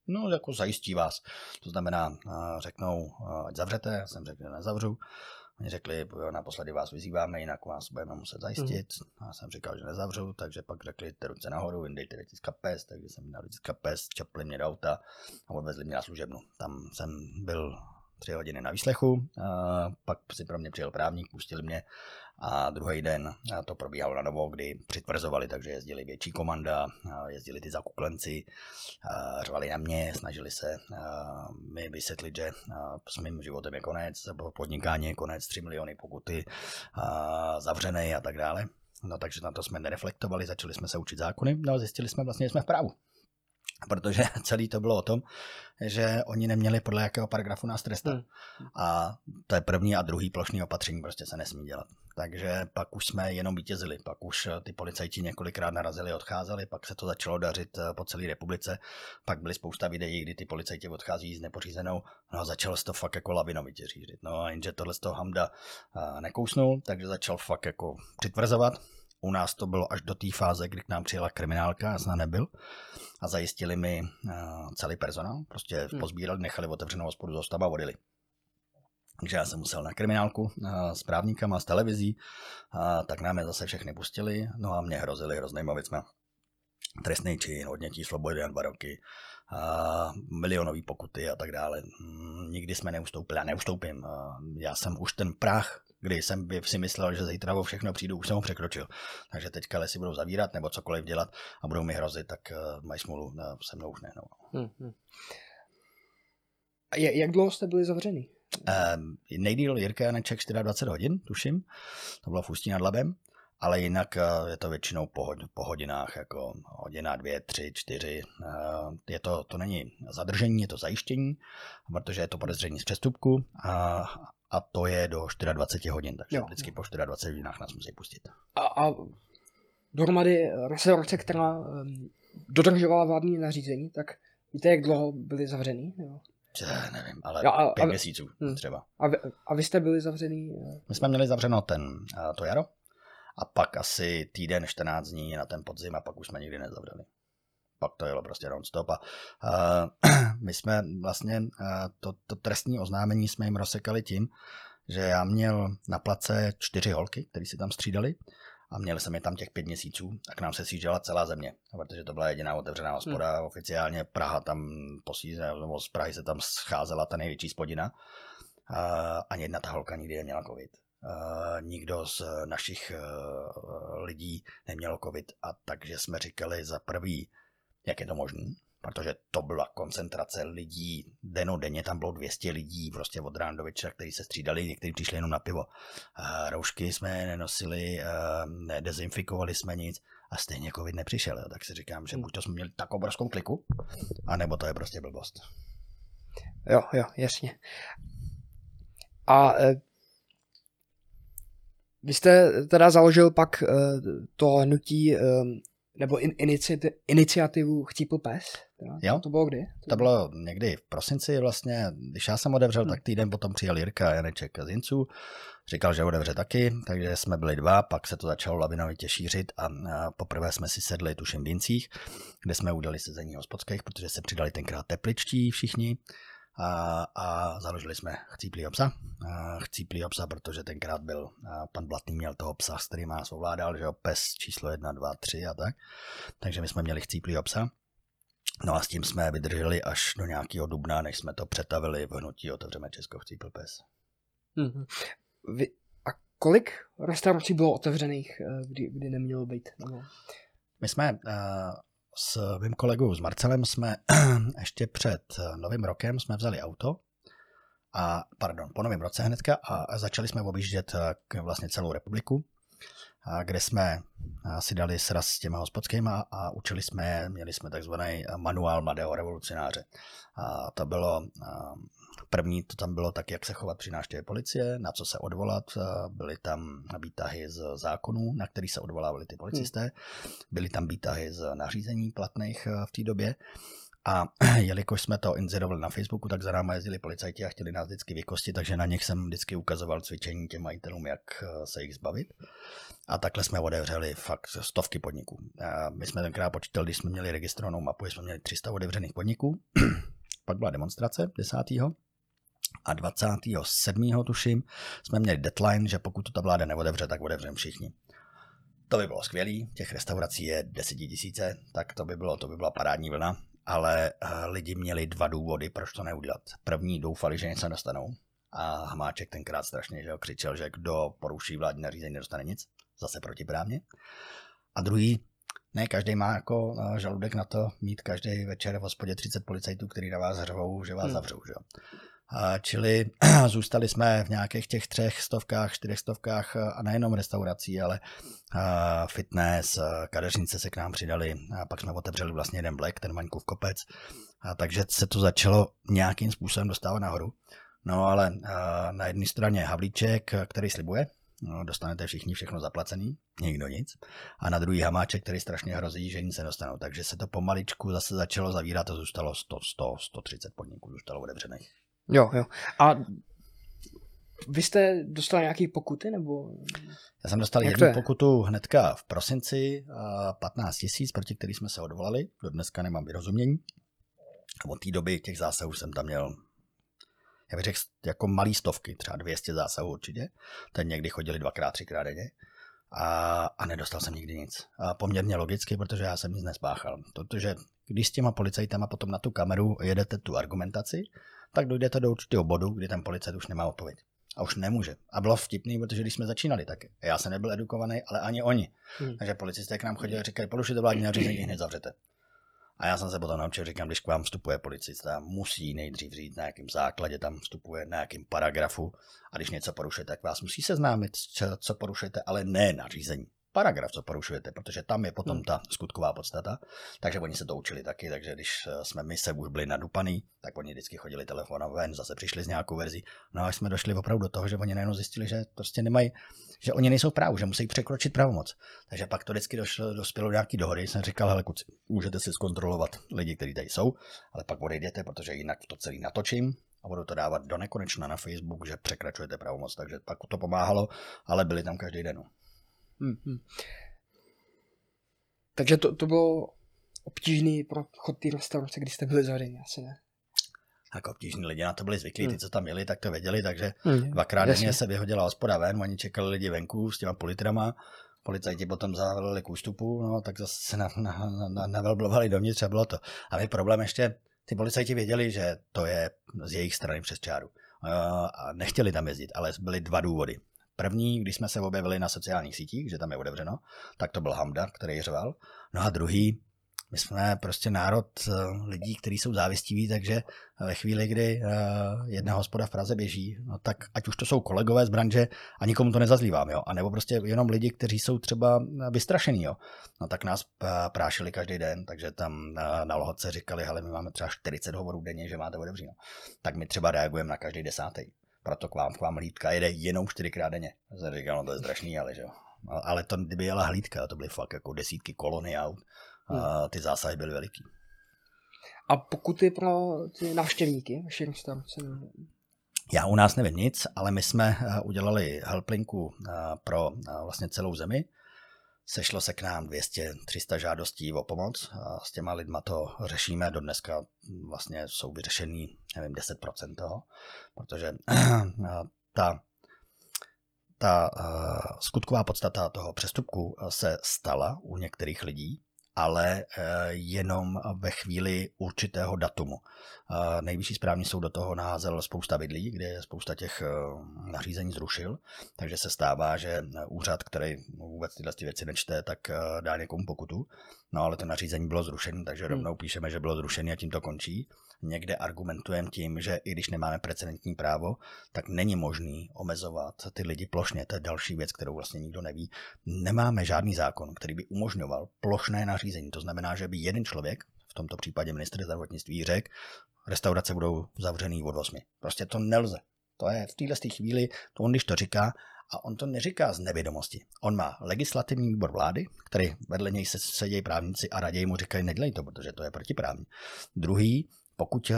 No, jako zajistí vás. To znamená, řeknou, ať zavřete, já jsem řekl, že nezavřu. Oni řekli, jo, naposledy vás vyzýváme, jinak vás budeme muset zajistit. Mm. Já jsem říkal, že nezavřu, takže pak řekli, ty ruce nahoru, vyndejte věci z kapes, takže jsem dal z kapes, čapli mě do auta a odvezli mě na služebnu. Tam jsem byl tři hodiny na výslechu, a pak si pro mě přijel právník, pustili mě a druhý den to probíhalo na novo, kdy přitvrzovali, takže jezdili větší komanda, jezdili ty zakuklenci, řvali na mě, snažili se mi vysvětlit, že s mým životem je konec, podnikání je konec, 3 miliony pokuty, zavřené a tak dále. No takže na to jsme nereflektovali, začali jsme se učit zákony, no a zjistili jsme vlastně, že jsme v právu protože celý to bylo o tom, že oni neměli podle jakého paragrafu nás trestat. Hmm. A to je první a druhý plošný opatření prostě se nesmí dělat. Takže pak už jsme jenom vítězili, pak už eh, ty policajti několikrát narazili, odcházeli, pak se to začalo dařit eh, po celé republice, pak byly spousta videí, kdy ty policajti odchází s nepořízenou, no a začalo se to fakt jako lavinovitě řídit. No a jenže tohle z toho Hamda eh, nekousnul, takže začal fakt jako přitvrzovat, u nás to bylo až do té fáze, kdy k nám přijela kriminálka, já jsem nebyl, a zajistili mi uh, celý personál. Prostě hmm. pozbírali, nechali otevřenou hospodu z a vodili. Takže já jsem musel na kriminálku uh, s právníkama, s televizí, uh, tak nám je zase všechny pustili, no a mě hrozili hroznýma věcmi. Trestný čin, odnětí svobody na dva roky, uh, milionové pokuty a tak dále. Mm, nikdy jsme neustoupili, já neustoupím. Uh, já jsem už ten prach kdy jsem si myslel, že zítra o všechno přijdu, už jsem ho překročil. Takže teďka lesy budou zavírat nebo cokoliv dělat a budou mi hrozit, tak uh, mají smůlu, uh, se mnou už ne. No. Hmm, hmm. A jak dlouho jste byli zavřený? Um, nejdíl Jirka Janeček 24 hodin, tuším. To bylo v Ústí nad Labem. Ale jinak je to většinou po, po hodinách, jako hodina, dvě, tři, čtyři. Je to, to není zadržení, je to zajištění, protože je to podezření z přestupku a, a to je do 24 hodin, takže jo. vždycky po 24 hodinách nás musí pustit. A, a dohromady restaurace, která um, dodržovala vládní nařízení, tak víte, jak dlouho byli zavřený? Jo? Já nevím, ale jo, a, pět a, měsíců hm. třeba. A vy, a vy jste byli zavřený? My jsme měli zavřeno ten, uh, to jaro a pak asi týden, 14 dní na ten podzim a pak už jsme nikdy nezavřeli pak to jelo prostě non-stop. A, uh, my jsme vlastně uh, to, to trestní oznámení jsme jim rozsekali tím, že já měl na place čtyři holky, které si tam střídali a měli jsem je tam těch pět měsíců a k nám se sjížděla celá země, protože to byla jediná otevřená hospoda, hmm. oficiálně Praha tam posíze, nebo z Prahy se tam scházela ta největší spodina a ani jedna ta holka nikdy neměla covid. Uh, nikdo z našich uh, lidí neměl covid a takže jsme říkali za prvý, jak je to možné, protože to byla koncentrace lidí, denně tam bylo 200 lidí, prostě od rána do večera, kteří se střídali, někteří přišli jenom na pivo. Roušky jsme nenosili, nedezinfikovali jsme nic a stejně covid nepřišel, jo. tak si říkám, že buď to jsme měli tak obrovskou kliku, anebo to je prostě blbost. Jo, jo, jasně. A e, vy jste teda založil pak e, to hnutí e, nebo in, iniciati, iniciativu Chcípl pes? Jo. To bylo kdy? To bylo někdy v prosinci vlastně, když já jsem otevřel, hmm. tak týden potom přijel Jirka Janeček z Jinců, říkal, že otevře taky, takže jsme byli dva, pak se to začalo lavinovitě šířit a, poprvé jsme si sedli tuším v Jincích, kde jsme udali sezení hospodských, protože se přidali tenkrát tepličtí všichni a, a založili jsme Chcíplýho psa. Chcíplýho psa, protože tenkrát byl, pan Blatný měl toho psa, s kterým nás ovládal, že jo, pes číslo 1, 2, 3 a tak. Takže my jsme měli Chcíplýho psa. No a s tím jsme vydrželi až do nějakého dubna, než jsme to přetavili v hnutí Otevřeme Česko Chcípl pes. Mm-hmm. Vy, a kolik restaurací bylo otevřených, eh, kdy, kdy nemělo být? No. My jsme uh, s mým kolegou s Marcelem jsme ještě před novým rokem jsme vzali auto a, pardon, po novém roce hnedka a začali jsme objíždět eh, vlastně celou republiku, kde jsme si dali sraz s těma hospodskýma a učili jsme, měli jsme takzvaný manuál mladého revolucionáře. A to bylo První to tam bylo tak, jak se chovat při návštěvě policie, na co se odvolat. Byly tam výtahy z zákonů, na který se odvolávali ty policisté. Byly tam výtahy z nařízení platných eh, v té době. A jelikož jsme to inzerovali na Facebooku, tak za námi jezdili policajti a chtěli nás vždycky vykostit, takže na nich jsem vždycky ukazoval cvičení těm majitelům, jak eh, se jich zbavit. A takhle jsme otevřeli fakt stovky podniků. A my jsme tenkrát počítali, když jsme měli registrovanou mapu, jsme měli 300 otevřených podniků. Pak byla demonstrace 10. A 27. tuším jsme měli deadline, že pokud to ta vláda neotevře, tak otevřeme všichni. To by bylo skvělý, těch restaurací je desetitisíce, tak to by bylo, to by byla parádní vlna, ale uh, lidi měli dva důvody, proč to neudělat. První doufali, že něco dostanou a Hamáček tenkrát strašně že křičel, že kdo poruší vládní nařízení, nedostane nic, zase protiprávně. A druhý, ne každý má jako eh, žaludek na to mít každý večer v hospodě 30 policajtů, který na vás hřvou, že vás hmm. zavřou. Že? Čili zůstali jsme v nějakých těch třech stovkách, čtyřech stovkách a nejenom restaurací, ale fitness, kadeřnice se k nám přidali a pak jsme otevřeli vlastně jeden Black, ten Vaňkův kopec, a takže se to začalo nějakým způsobem dostávat nahoru. No ale na jedné straně Havlíček, který slibuje, no, dostanete všichni všechno zaplacený, nikdo nic. A na druhý Hamáček, který strašně hrozí, že nic se dostanou. Takže se to pomaličku zase začalo zavírat a zůstalo 100, 100, 130 podniků, zůstalo otevřených. Jo, jo. A vy jste dostal nějaký pokuty, nebo? Já jsem dostal jednu pokutu hnedka v prosinci, 15 tisíc, proti který jsme se odvolali. Do dneska nemám vyrozumění. Od té doby těch zásahů jsem tam měl, já bych řekl, jako malý stovky, třeba 200 zásahů určitě. Ten někdy chodili dvakrát, třikrát denně. A, a nedostal jsem nikdy nic. A poměrně logicky, protože já jsem nic nespáchal. Protože když s těma policajtama potom na tu kameru jedete tu argumentaci, tak dojdete do určitého bodu, kdy ten policajt už nemá odpověď. A už nemůže. A bylo vtipný, protože když jsme začínali, tak já jsem nebyl edukovaný, ale ani oni. Hmm. Takže policisté k nám chodili a říkali, porušíte vládní nařízení, hned zavřete. A já jsem se potom naučil, říkám, když k vám vstupuje policista, musí nejdřív říct, na jakém základě tam vstupuje, na jakém paragrafu. A když něco porušíte, tak vás musí seznámit, co porušujete, ale ne nařízení paragraf, co porušujete, protože tam je potom hmm. ta skutková podstata. Takže oni se to učili taky, takže když eh, jsme my se už byli nadupaný, tak oni vždycky chodili telefonem ven, zase přišli s nějakou verzí. No a jsme došli opravdu do toho, že oni najednou zjistili, že prostě nemají, že oni nejsou právu, že musí překročit pravomoc. Takže pak to vždycky došlo, dospělo do nějaký dohody. Jsem říkal, hele, kuci, můžete si zkontrolovat lidi, kteří tady jsou, ale pak odejděte, protože jinak to celý natočím, a budu to dávat do nekonečna na Facebook, že překračujete pravomoc, takže pak to pomáhalo, ale byli tam každý den. No. Hmm. Takže to, to bylo obtížný pro chod té restaurace, když jste byli zavřeni, asi ne? Jako obtížní lidi na to byli zvyklí, hmm. ty, co tam měli, tak to věděli, takže hmm. dvakrát denně se vyhodila hospoda ven, oni čekali lidi venku s těma politrama, policajti potom zavolali k ústupu, no, tak zase se na, na, na, navelblovali dovnitř a bylo to. A my problém ještě, ty policajti věděli, že to je z jejich strany přes čáru. A nechtěli tam jezdit, ale byly dva důvody. První, když jsme se objevili na sociálních sítích, že tam je otevřeno, tak to byl Hamda, který řval. No a druhý, my jsme prostě národ eh, lidí, kteří jsou závistiví, takže ve chvíli, kdy eh, jedna hospoda v Praze běží, no tak ať už to jsou kolegové z branže a nikomu to nezazlívám, jo, a nebo prostě jenom lidi, kteří jsou třeba vystrašení, jo, no tak nás eh, prášili každý den, takže tam na lohodce říkali, hele, my máme třeba 40 hovorů denně, že máte otevřeno. Tak my třeba reagujeme na každý desátý proto k vám, k vám hlídka jede jenom čtyřikrát denně. Jsem říkal, no to je strašný, ale že jo. Ale to, kdyby jela hlídka, to byly fakt jako desítky kolony aut, a hmm. ty zásahy byly veliký. A pokuty pro ty návštěvníky restaurace? Já u nás nevím nic, ale my jsme eh, udělali helplinku eh, pro eh, vlastně celou zemi Sešlo se k nám 200-300 žádostí o pomoc a s těma lidma to řešíme. Do dneska vlastně jsou vyřešený, nevím, 10% toho, protože ta, ta skutková podstata toho přestupku se stala u některých lidí, ale eh, jenom ve chvíli určitého datumu. Eh, nejvyšší správní soud do toho naházel spousta vidlí, kde spousta těch eh, nařízení zrušil, takže se stává, že úřad, který vůbec tyhle věci nečte, tak dá někomu pokutu. No ale to nařízení bylo zrušené, takže hmm. rovnou píšeme, že bylo zrušené a tím to končí někde argumentujeme tím, že i když nemáme precedentní právo, tak není možný omezovat ty lidi plošně. To je další věc, kterou vlastně nikdo neví. Nemáme žádný zákon, který by umožňoval plošné nařízení. To znamená, že by jeden člověk, v tomto případě ministr zdravotnictví, řekl, restaurace budou zavřený od 8. Prostě to nelze. To je v této chvíli, to on když to říká, A on to neříká z nevědomosti. On má legislativní výbor vlády, který vedle něj se sedějí právníci a raději mu říkají, nedělej to, protože to je protiprávní. Druhý, pokud uh,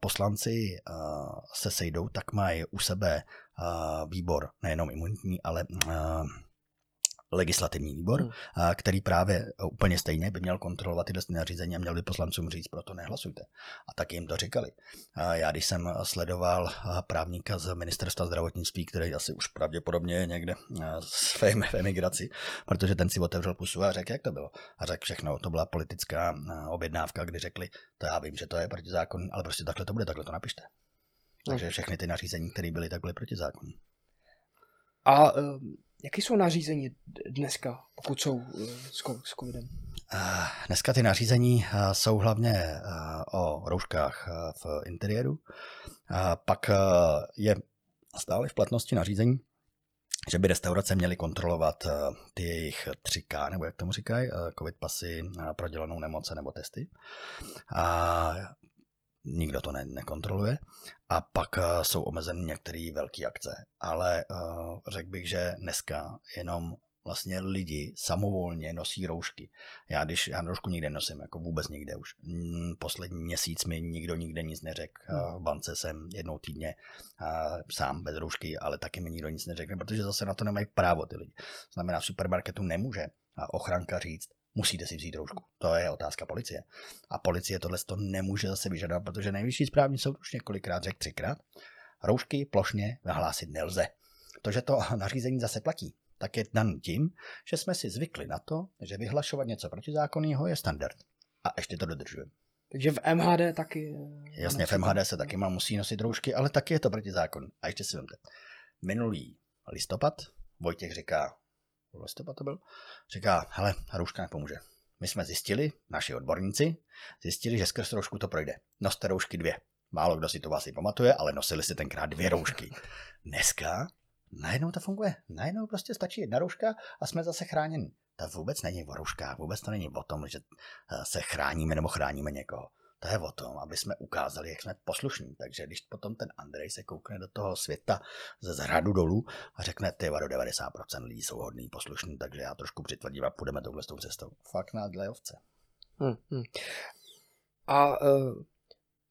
poslanci uh, se sejdou, tak mají u sebe uh, výbor nejenom imunitní, ale legislativní výbor, hmm. který právě úplně stejně by měl kontrolovat tyhle nařízení a měl by poslancům říct, proto nehlasujte. A tak jim to říkali. Já když jsem sledoval právníka z ministerstva zdravotnictví, který asi už pravděpodobně je někde v emigraci, protože ten si otevřel pusu a řekl, jak to bylo. A řekl všechno, to byla politická objednávka, kdy řekli, to já vím, že to je proti zákonu, ale prostě takhle to bude, takhle to napište. Takže všechny ty nařízení, které byly, tak byly proti zákonu. A Jaké jsou nařízení dneska, pokud jsou eh, s covidem? Eh, dneska ty nařízení eh, jsou hlavně o rouškách v interiéru. Pak je stále v platnosti nařízení, že by restaurace měly kontrolovat ty jejich 3K, nebo jak tomu říkají, covid pasy, prodělanou nemoce nebo testy. A nikdo to ne, nekontroluje. A pak uh, jsou omezeny některé velké akce. Ale uh, řekl bych, že dneska jenom vlastně lidi samovolně nosí roušky. Já když já roušku nikde nosím, jako vůbec nikde už. Mm, poslední měsíc mi nikdo nikde nic neřekl. Hmm. V bance jsem jednou týdně sám bez roušky, ale taky mi nikdo nic neřekne, protože zase na to nemají právo ty lidi. Znamená, v supermarketu nemůže ochranka říct, musíte si vzít roušku. To je otázka policie. A policie tohle to nemůže zase vyžadovat, protože nejvyšší správní soud už několikrát řekl třikrát, roušky plošně vyhlásit nelze. To, že to nařízení zase platí, tak je dan tím, že jsme si zvykli na to, že vyhlašovat něco protizákonného je standard. A ještě to dodržujeme. Takže v MHD taky... Eh, Jasně, v MHD se taky má musí nosit roušky, ale taky je to protizákon. A ještě si vemte. Minulý listopad Vojtěch říká, listopad to byl, říká, hele, rouška nepomůže. My jsme zjistili, naši odborníci, zjistili, že skrz roušku to projde. Noste roušky dvě. Málo kdo si to asi pamatuje, ale nosili si tenkrát dvě roušky. Dneska najednou to funguje. Najednou prostě stačí jedna rouška a jsme zase chráněni. To vůbec není o rouškách, vůbec to není o tom, že eh, se chráníme nebo chráníme někoho. To je o tom, aby jsme ukázali, jak jsme poslušní. Takže když potom ten Andrej se koukne do toho světa ze zhradu dolů a řekne, ty do 90% lidí jsou hodný, poslušní, takže já trošku přitvrdím a půjdeme touhle tou cestou. Fakt na dlejovce. Hmm, hmm. A uh,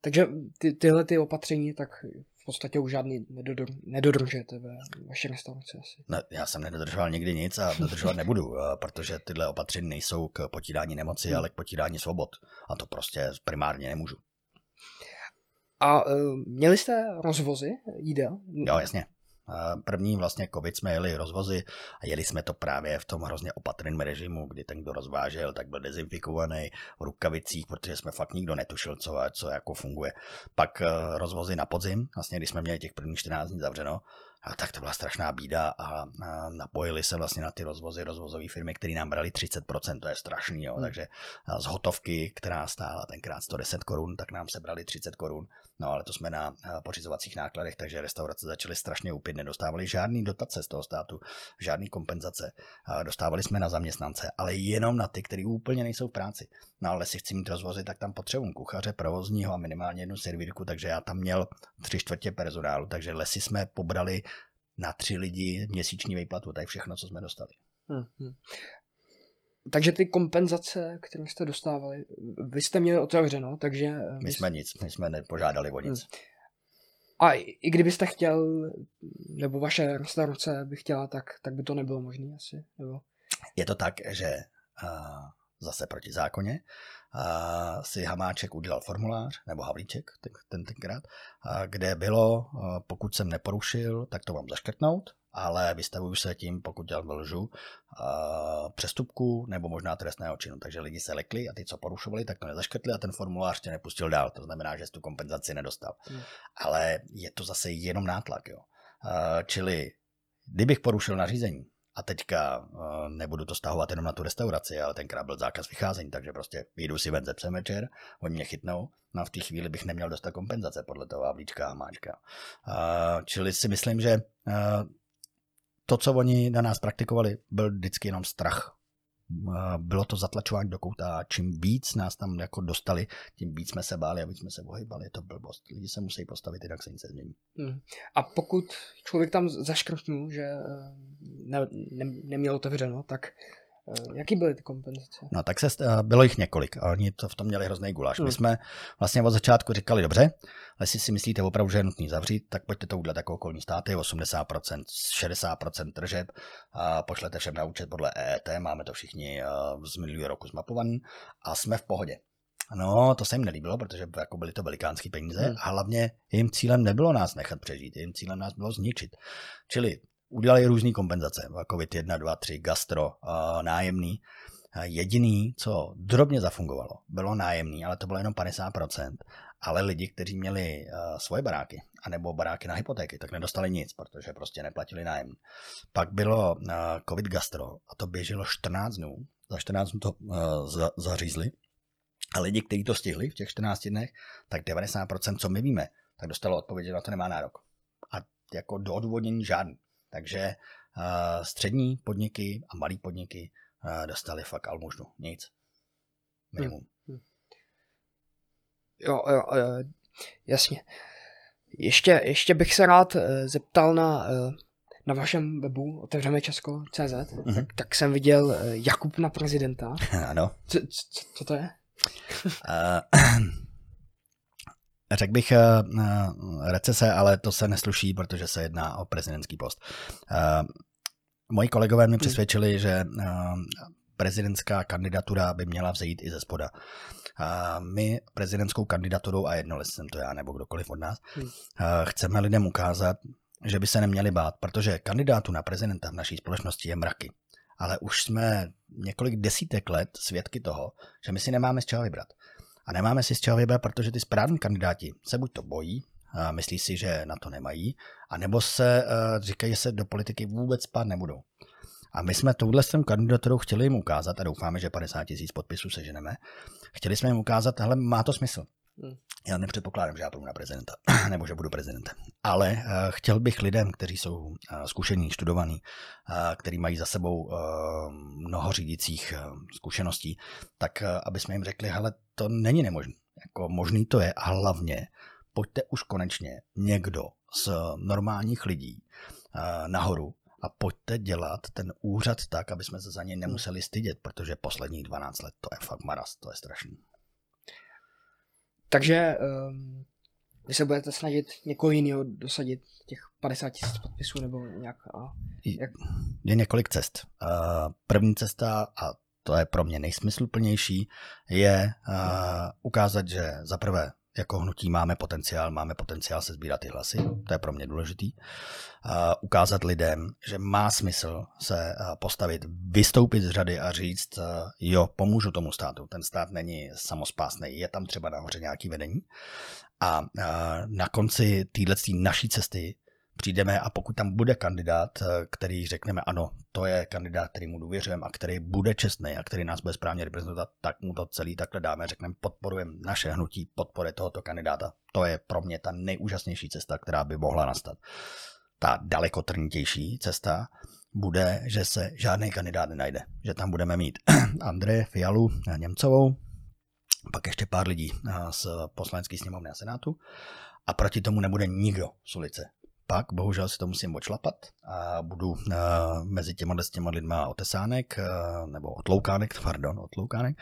takže ty, tyhle ty opatření, tak podstatě už žádný nedodr, nedodržujete ve vaší restauraci asi. Ne, já jsem nedodržoval nikdy nic a dodržovat nebudu, eh, protože tyhle opatření nejsou k potírání nemoci, hmm. ale k potírání svobod. A to prostě primárně nemůžu. A uh, měli jste rozvozy jídel? Jo, jasně. První vlastně covid jsme jeli rozvozy a jeli jsme to právě v tom hrozně opatrném režimu, kdy ten, kdo rozvážel, tak byl dezinfikovaný v rukavicích, protože jsme fakt nikdo netušil, co, co jako funguje. Pak eh, rozvozy na podzim, vlastně když jsme měli těch prvních 14 dní zavřeno, a tak to byla strašná bída a, napojili se vlastně na ty rozvozy, rozvozové firmy, které nám brali 30%, to je strašný, jo. Hmm. takže z hotovky, která stála tenkrát 110 korun, tak nám se brali 30 korun, no ale to jsme na pořizovacích nákladech, takže restaurace začaly strašně upit, nedostávali žádný dotace z toho státu, žádný kompenzace, dostávali jsme na zaměstnance, ale jenom na ty, kteří úplně nejsou v práci. No ale si chci mít rozvozy, tak tam potřebuji kuchaře, provozního a minimálně jednu servírku, takže já tam měl tři čtvrtě personálu, takže lesy jsme pobrali na tři lidi měsíční výplatu, je všechno, co jsme dostali. Hmm, hmm. Takže ty kompenzace, které jste dostávali, vy jste měli otevřeno, takže... My jsme nic, my jsme nepožádali o nic. Hmm. A i kdybyste chtěl, nebo vaše restaurace by chtěla, tak, tak by to nebylo možné asi, nebo? Je to tak, že uh, zase proti zákoně uh, si Hamáček udělal formulář, nebo Havlíček ten, ten tenkrát, uh, kde bylo, uh, pokud jsem neporušil, tak to mám zaškrtnout, ale vystavuju se tím, pokud dělal lžu, přestupku nebo možná trestného činu. Takže lidi se lekli a ty, co porušovali, tak to nezaškrtli a ten formulář tě nepustil dál. To znamená, že jsi tu kompenzaci nedostal. Hmm. Ale je to zase jenom nátlak. Jo. Čili kdybych porušil nařízení, a teďka nebudu to stahovat jenom na tu restauraci, ale tenkrát byl zákaz vycházení, takže prostě vyjdu si ven ze psem večer, oni mě chytnou, no a v té chvíli bych neměl dostat kompenzace podle toho Havlíčka a Máčka. Čili si myslím, že to, co oni na nás praktikovali, byl vždycky jenom strach. bylo to zatlačování do kouta a čím víc nás tam jako dostali, tím víc jsme se báli a víc jsme se ohybali. Je to blbost. Lidi se musí postavit, jinak se nic nezmění. Hmm. A pokud člověk tam zaškrtnul, že eh, ne, ne, neměl otevřeno, tak jaký byly ty kompenzace? No tak se, eh, bylo jich několik a oni to v tom měli hrozný guláš. Hmm. My jsme vlastně od začátku říkali, dobře, ale jestli si myslíte opravdu, že je nutný zavřít, tak pojďte to udělat jako okolní státy, 80%, 60% tržeb, a pošlete všem na účet podle EET, máme to všichni eh, z minulého roku zmapovaný a jsme v pohodě. No, to se jim nelíbilo, protože jako byly to velikánské peníze hmm. a hlavně jejím cílem nebylo nás nechat přežít, jejím cílem nás bylo zničit. Čili udělali různé kompenzace, COVID 1, 2, 3, gastro, nájemný. Jediný, co drobně zafungovalo, bylo nájemný, ale to bylo jenom 50%. Ale lidi, kteří měli svoje baráky, anebo baráky na hypotéky, tak nedostali nic, protože prostě neplatili nájem. Pak bylo COVID gastro a to běželo 14 dnů. Za 14 dnů to zařízli. A lidi, kteří to stihli v těch 14 dnech, tak 90%, co my víme, tak dostalo odpověď, že na to nemá nárok. A jako do odvodnění žádný. Takže uh, střední podniky a malý podniky uh, dostali fakt almužnu. Nic. Minimum. Hmm. Jo, jo, jo, jasně. Ještě, ještě bych se rád zeptal na, na vašem webu otevřeme Česko.cz, mm-hmm. tak, tak jsem viděl Jakub na prezidenta. ano. Co, co, co to je? uh, Řekl bych uh, recese, ale to se nesluší, protože se jedná o prezidentský post. Uh, moji kolegové mě hmm. přesvědčili, že prezidentská kandidatura by měla vzejít i ze spoda. Uh, my prezidentskou kandidaturou, a jedno, jsem to já nebo kdokoliv od nás, uh, chceme lidem ukázat, že by se neměli bát, protože kandidátů na prezidenta v naší společnosti je mraky. Ale už jsme několik desítek let svědky toho, že my si nemáme z čeho vybrat. A nemáme si z čeho vybrat, protože ty správní kandidáti se buď to bojí, a myslí si, že na to nemají, anebo se uh, říkají, že se do politiky vůbec spát nebudou. A my jsme touhle s kandidaturou chtěli jim ukázat, a doufáme, že 50 tisíc podpisů seženeme, chtěli jsme jim ukázat, hele, má to smysl. Hmm. Já nepředpokládám, že já půjdu na prezidenta, nebo že budu prezidentem. Ale uh, chtěl bych lidem, kteří jsou uh, zkušení, studovaní, uh, kteří mají za sebou mnoho řídících zkušeností, tak aby jsme jim řekli, hele, to není nemožné. Jako možný to je a hlavně pojďte už konečně někdo z normálních lidí nahoru a pojďte dělat ten úřad tak, aby jsme se za něj nemuseli stydět, protože posledních 12 let to je fakt maras, to je strašný. Takže um, vy se budete snažit někoho jiného dosadit těch 50 tisíc podpisů nebo nějak? A jak? Je několik cest. Uh, první cesta, a to je pro mě nejsmysluplnější, je uh, ukázat, že za prvé jako hnutí máme potenciál, máme potenciál se sbírat ty hlasy, to je pro mě důležitý. Uh, ukázat lidem, že má smysl se uh, postavit, vystoupit z řady a říct, uh, jo, pomůžu tomu státu, ten stát není samospásný, je tam třeba nahoře nějaký vedení. A na konci téhle naší cesty přijdeme a pokud tam bude kandidát, eh, který řekneme ano, to je kandidát, který mu důvěřujeme a který bude čestný a který nás bude správně reprezentovat, tak mu to celý takhle dáme, řekneme podporujeme naše hnutí, podpore tohoto kandidáta. To je pro mě ta nejúžasnější cesta, která by mohla nastat. Ta daleko trnitější cesta bude, že se žádný kandidát nenajde. Že tam budeme mít Andreje Fialu Němcovou, pak ještě pár lidí eh, z poslanecké sněmovny a senátu a proti tomu nebude nikdo z ulice pak bohužel si to musím očlapat a budu uh, mezi těma s těma lidma otesánek, uh, nebo otloukánek, pardon, otloukánek,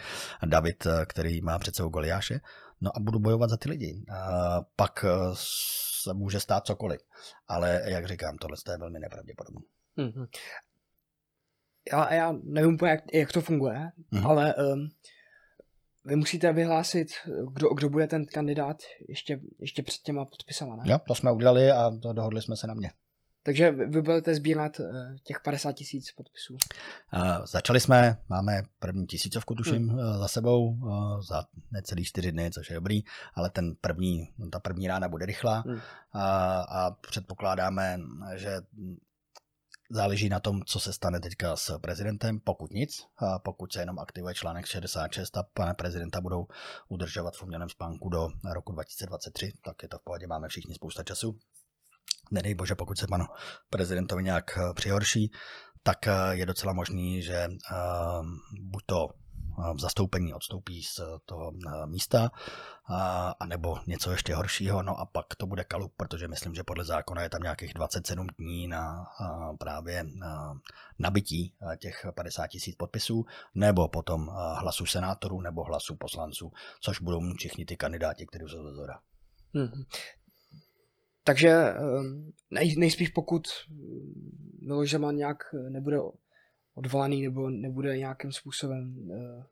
David, uh, který má před sebou Goliáše, no a budu bojovat za ty lidi. Uh, pak uh, se může stát cokoliv, ale jak říkám, tohle je velmi nepravděpodobné. Mm-hmm. Já, já nevím jak, jak to funguje, mm-hmm. ale um, vy musíte vyhlásit, kdo, kdo bude ten kandidát ještě, ještě před těma podpisama, ne? Jo, to jsme udělali a to dohodli jsme se na mě. Takže vy budete sbírat uh, těch 50 tisíc podpisů. Uh, začali jsme, máme první tisícovku, tuším, hmm. uh, za sebou, uh, za necelý čtyři dny, což je dobrý, ale ten první, ta první rána bude rychlá hmm. uh, a předpokládáme, že Záleží na tom, co se stane teďka s prezidentem, pokud nic, a pokud se jenom aktivuje článek 66 a pana prezidenta budou udržovat v umělém spánku do roku 2023, tak je to v pohodě, máme všichni spousta času. Nedej bože, pokud se panu prezidentovi nějak eh, přihorší, tak je docela možný, že buď to zastoupení odstoupí z toho místa, a, nebo něco ještě horšího, no a pak to bude kalup, protože myslím, že podle zákona je tam nějakých 27 dní na a, právě na nabití těch 50 tisíc podpisů, nebo potom hlasů senátorů, nebo hlasů poslanců, což budou mít všichni ty kandidáti, kteří jsou ze zora. Hmm. Takže nej, nejspíš pokud Miloš Zeman nějak nebude odvolaný nebo nebude nějakým způsobem uh,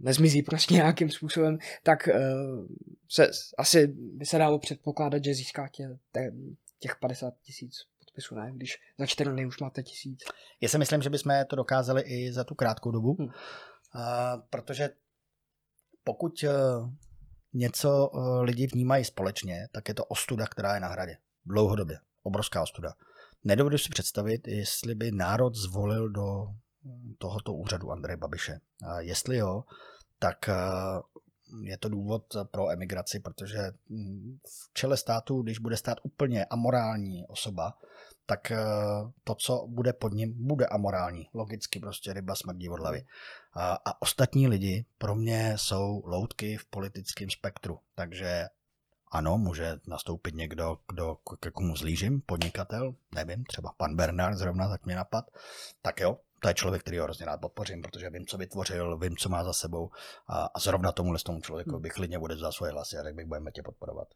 nezmizí prostě nějakým způsobem, tak uh, se, asi by se dalo předpokládat, že získá tě, těch 50 tisíc podpisů, ne? Když za čtyři dny už máte tisíc. Já si myslím, že bychom to dokázali i za tu krátkou dobu, hmm. uh, protože pokud něco lidi vnímají společně, tak je to ostuda, která je na hradě. Dlouhodobě. Obrovská ostuda. Nedovedu si představit, jestli by národ zvolil do tohoto úřadu Andreje Babiše. A jestli jo, tak eh, je to důvod pro emigraci, protože hm, v čele státu, když bude stát úplně amorální osoba, tak eh, to, co bude pod ním, bude amorální. Logicky prostě ryba smrdí od hlavy. A, a ostatní lidi pro mě jsou loutky v politickém spektru. Takže ano, může nastoupit někdo, kdo, ke komu zlížím, podnikatel, nevím, třeba pan Bernard zrovna, tak mě napad, tak jo, to je člověk, který ho hrozně rád podpořím, protože vím, co vytvořil, vím, co má za sebou a, a zrovna tomuhle tomu člověku hmm. bych klidně za svoje hlasy a řekl bych, budeme tě podporovat.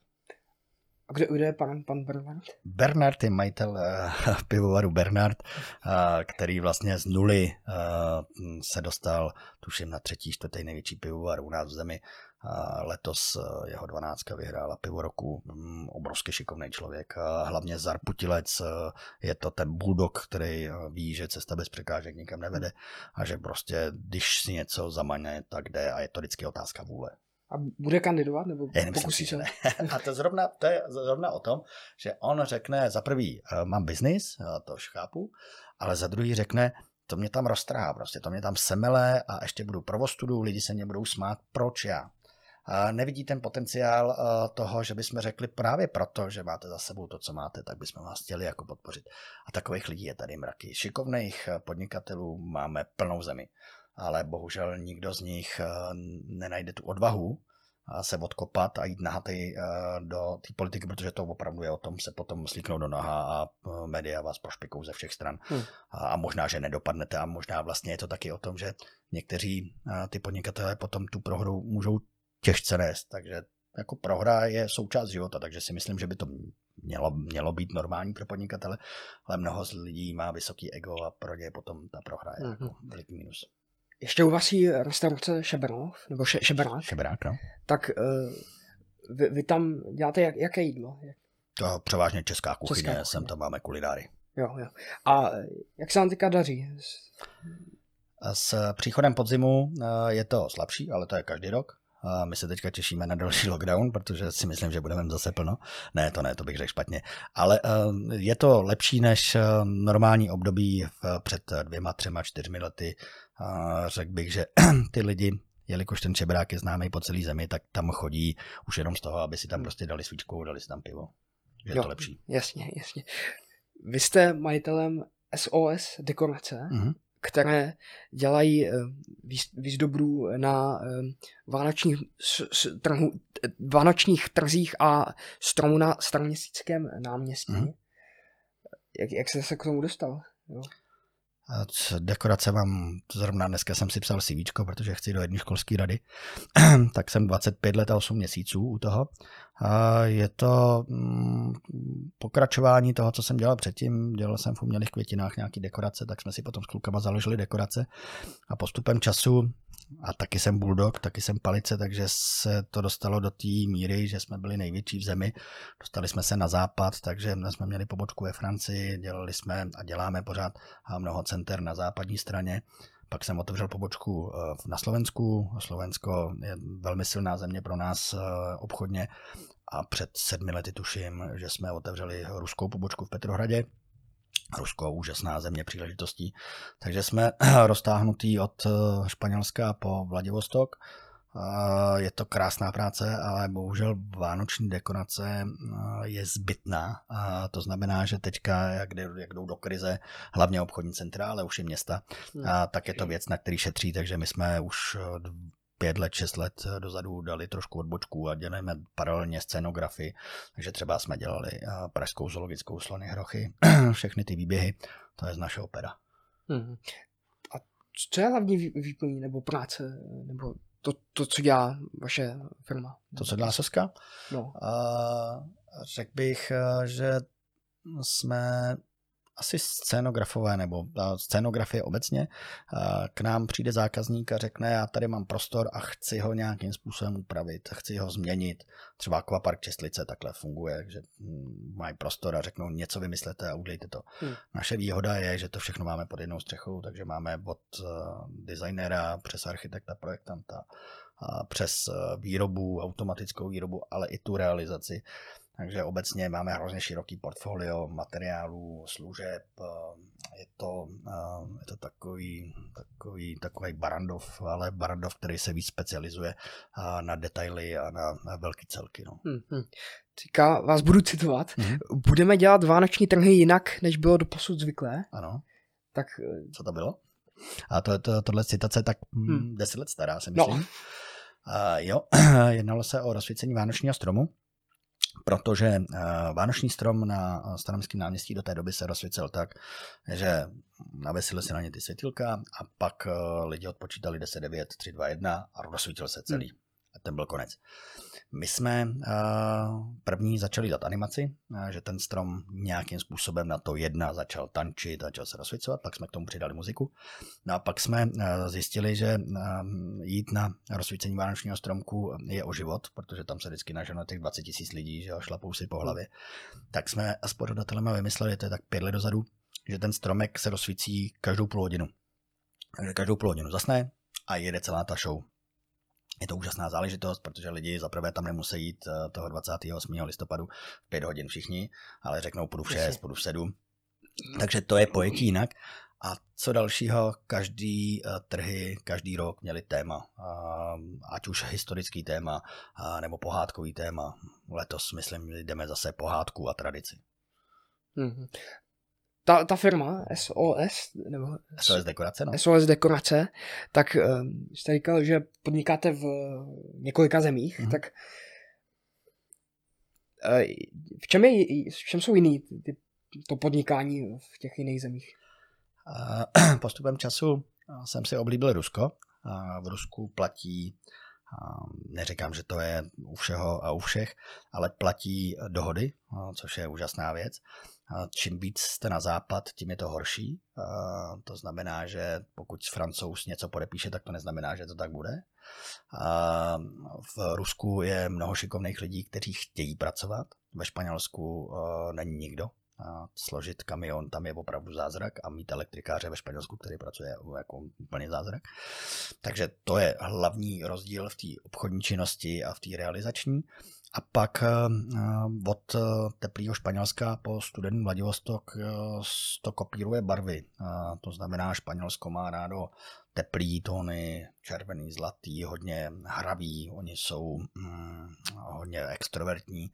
A kde, je pan, pan Bernard? Bernard je majitel uh, pivovaru Bernard, uh, který vlastně z nuly uh, se dostal, tuším, na třetí, čtvrtý největší pivovar u nás v zemi Letos eh, jeho dvanáctka vyhrála pivo roku, mm, obrovský šikovný člověk, hlavně Zarputilec eh, je to ten bulldog, který eh, ví, že cesta bez překážek nikam nevede a že prostě, když si něco zamane, tak jde a je to vždycky otázka vůle. A bude kandidovat? Nebo Já pokusí se? A to, zrovna, to je zrovna o tom, že on řekne, za prvý, mám biznis, to už chápu, ale za druhý řekne, to mě tam roztrhá, prostě to mě tam semele a ještě budu provostudu, lidi se mě budou smát, proč já? Nevidí ten potenciál eh, toho, že bychom řekli právě proto, že máte za sebou to, co máte, tak bychom vás chtěli jako podpořit. A takových lidí je tady mraky. Šikovných eh, podnikatelů máme plnou zemi, ale bohužel nikdo z nich eh, nenajde tu odvahu se odkopat a jít nahatý do té politiky, protože to opravdu je o tom se potom slíknout do noha a média vás prošpikou ze všech stran. Hmm. A možná, že nedopadnete a možná vlastně je to taky o tom, že někteří ty podnikatelé potom tu prohru můžou těžce nést, takže jako prohra je součást života, takže si myslím, že by to mělo, mělo být normální pro podnikatele, ale mnoho z lidí má vysoký ego a pro ně potom ta prohra je mm-hmm. jako mhm. veliký minus. Ještě u vás je restaurace Šebernov, nebo še, Šeberák. Šeberák, no. Tak uh, vy, vy, tam děláte jak, jaké jídlo? To převážně česká kuchyně, česká kuchyně. sem tam máme kulináry. Jo, jo. A jak se vám teďka daří? S příchodem podzimu eh, je to slabší, ale to je každý rok. A my se teďka těšíme na další lockdown, protože si myslím, že budeme zase plno. Ne, to ne, to bych řekl špatně. Ale eh, je to lepší než eh, normální období před dvěma, třema, čtyřmi lety. Řekl bych, že ty lidi jelikož ten čebrák je známý po celé zemi, tak tam chodí už jenom z toho, aby si tam hmm. prostě dali svíčku, dali si tam pivo. Je jo, to lepší. Jasně, jasně. Vy jste majitelem SOS dekorace. Mm-hmm které dělají eh, výzdobru na eh, vánočních, trhu, vánočních trzích a stromu na staroměsíckém náměstí. Mm. Jak, jak jste se k tomu dostal? Jo? Dekorace mám, zrovna dneska jsem si psal CV, protože chci do jedné školské rady, tak jsem 25 let a 8 měsíců u toho. Je to mm, pokračování toho, co jsem dělal předtím. Dělal jsem v umělých květinách nějaký dekorace, tak jsme si potom s klukama založili dekorace a postupem času a taky jsem bulldog, taky jsem palice, takže se to dostalo do té míry, že jsme byli největší v zemi. Dostali jsme se na západ, takže jsme měli pobočku ve Francii, dělali jsme a děláme pořád mnoho center na západní straně. Pak jsem otevřel pobočku eh, na Slovensku. Slovensko je velmi silná země pro nás eh, obchodně a před sedmi lety tuším, že jsme otevřeli ruskou pobočku v Petrohradě. Rusko úžasná země příležitostí. Takže jsme roztáhnutí od eh, Španělska po Vladivostok je to krásná práce, ale bohužel vánoční dekorace je zbytná. To znamená, že teďka, jak, jak jdou do krize, hlavně obchodní centra, ale už i města, hmm. tak je to věc, na který šetří, takže my jsme už pět let, šest let dozadu dali trošku odbočku a děláme paralelně scénografii. Takže třeba jsme dělali pražskou zoologickou slony hrochy, všechny ty výběhy, to je z naše opera. Hmm. A co je hlavní výplní nebo práce, nebo to, to, co dělá vaše firma? To, co dělá Soska? No. Uh, řekl bych, že jsme asi scénografové nebo scénografie obecně, k nám přijde zákazník a řekne, já tady mám prostor a chci ho nějakým způsobem upravit, chci ho změnit. Třeba Aquapark Čestlice takhle funguje, že hm, mají prostor a řeknou, něco vymyslete a udělejte to. Hmm. Naše výhoda je, že to všechno máme pod jednou střechou, takže máme od uh, designera přes architekta, projektanta, přes eh, výrobu, automatickou výrobu, ale i tu realizaci. Takže obecně máme hrozně široký portfolio materiálů, služeb. Eh, je to, eh, je to takový, takový, takový barandov, ale barandov, který se víc specializuje eh, na detaily a na, na velké celky. No. Hmm, Říká, vás budu citovat. Hmm. Budeme dělat vánoční trhy jinak, než bylo do posud zvyklé. Ano. Tak... Co to bylo? A to, to, tohle citace tak hmm. deset let stará, si myslím. No. Uh, jo, jednalo se o rozsvícení vánočního stromu protože eh, vánoční strom na Staroměstském náměstí do té doby se rozsvícel tak, že navesily se na ně ty světilka a pak eh, lidi odpočítali 10, 9, 3, 2, 1 a rozsvítil se celý. Hmm. A ten byl konec. My jsme uh, první začali dát animaci, uh, že ten strom nějakým způsobem na to jedna začal tančit, začal se rozsvěcovat, pak jsme k tomu přidali muziku. No a pak jsme uh, zjistili, že jít na rozsvícení vánočního stromku je o život, protože tam se vždycky naženo těch 20 tisíc lidí, že šlapou si po hlavě. Tak jsme s pořadatelem vymysleli, to je tak pět let dozadu, že ten stromek se rozsvící každou půl hodinu. Takže každou půl hodinu zasne a jede celá ta show je to úžasná záležitost, protože lidi zaprvé tam nemusí jít eh, toho 28. listopadu v 5 hodin všichni, ale řeknou půjdu v 6, půjdu v 7. Takže to je pojetí jinak. A co dalšího, každý uh, trhy, každý rok měli téma, uh, ať už historický téma, nebo pohádkový téma. Letos, myslím, jdeme zase pohádku a tradici. Ta, ta firma SOS, nebo SOS Dekorace, no. SOS Dekorace, tak um, jste říkal, že podnikáte v několika zemích, mm-hmm. tak uh, v čem, je, v čem jsou jiný ty, to podnikání v těch jiných zemích? Postupem času jsem si oblíbil Rusko. V Rusku platí neříkám, že to je u všeho a u všech, ale platí dohody, což je úžasná věc čím víc jste na západ, tím je to horší. To znamená, že pokud francouz něco podepíše, tak to neznamená, že to tak bude. V Rusku je mnoho šikovných lidí, kteří chtějí pracovat. Ve Španělsku není nikdo, složit kamion, tam je opravdu zázrak a mít elektrikáře ve Španělsku, který pracuje jako úplně zázrak. Takže to je hlavní rozdíl v té obchodní činnosti a v té realizační. A pak eh, eh, od eh, teplého Španělska po studený Vladivostok to kopíruje barvy. To znamená, Španělsko má rádo teplý tóny, červený, zlatý, hodně hraví, oni jsou hm, hodně extrovertní.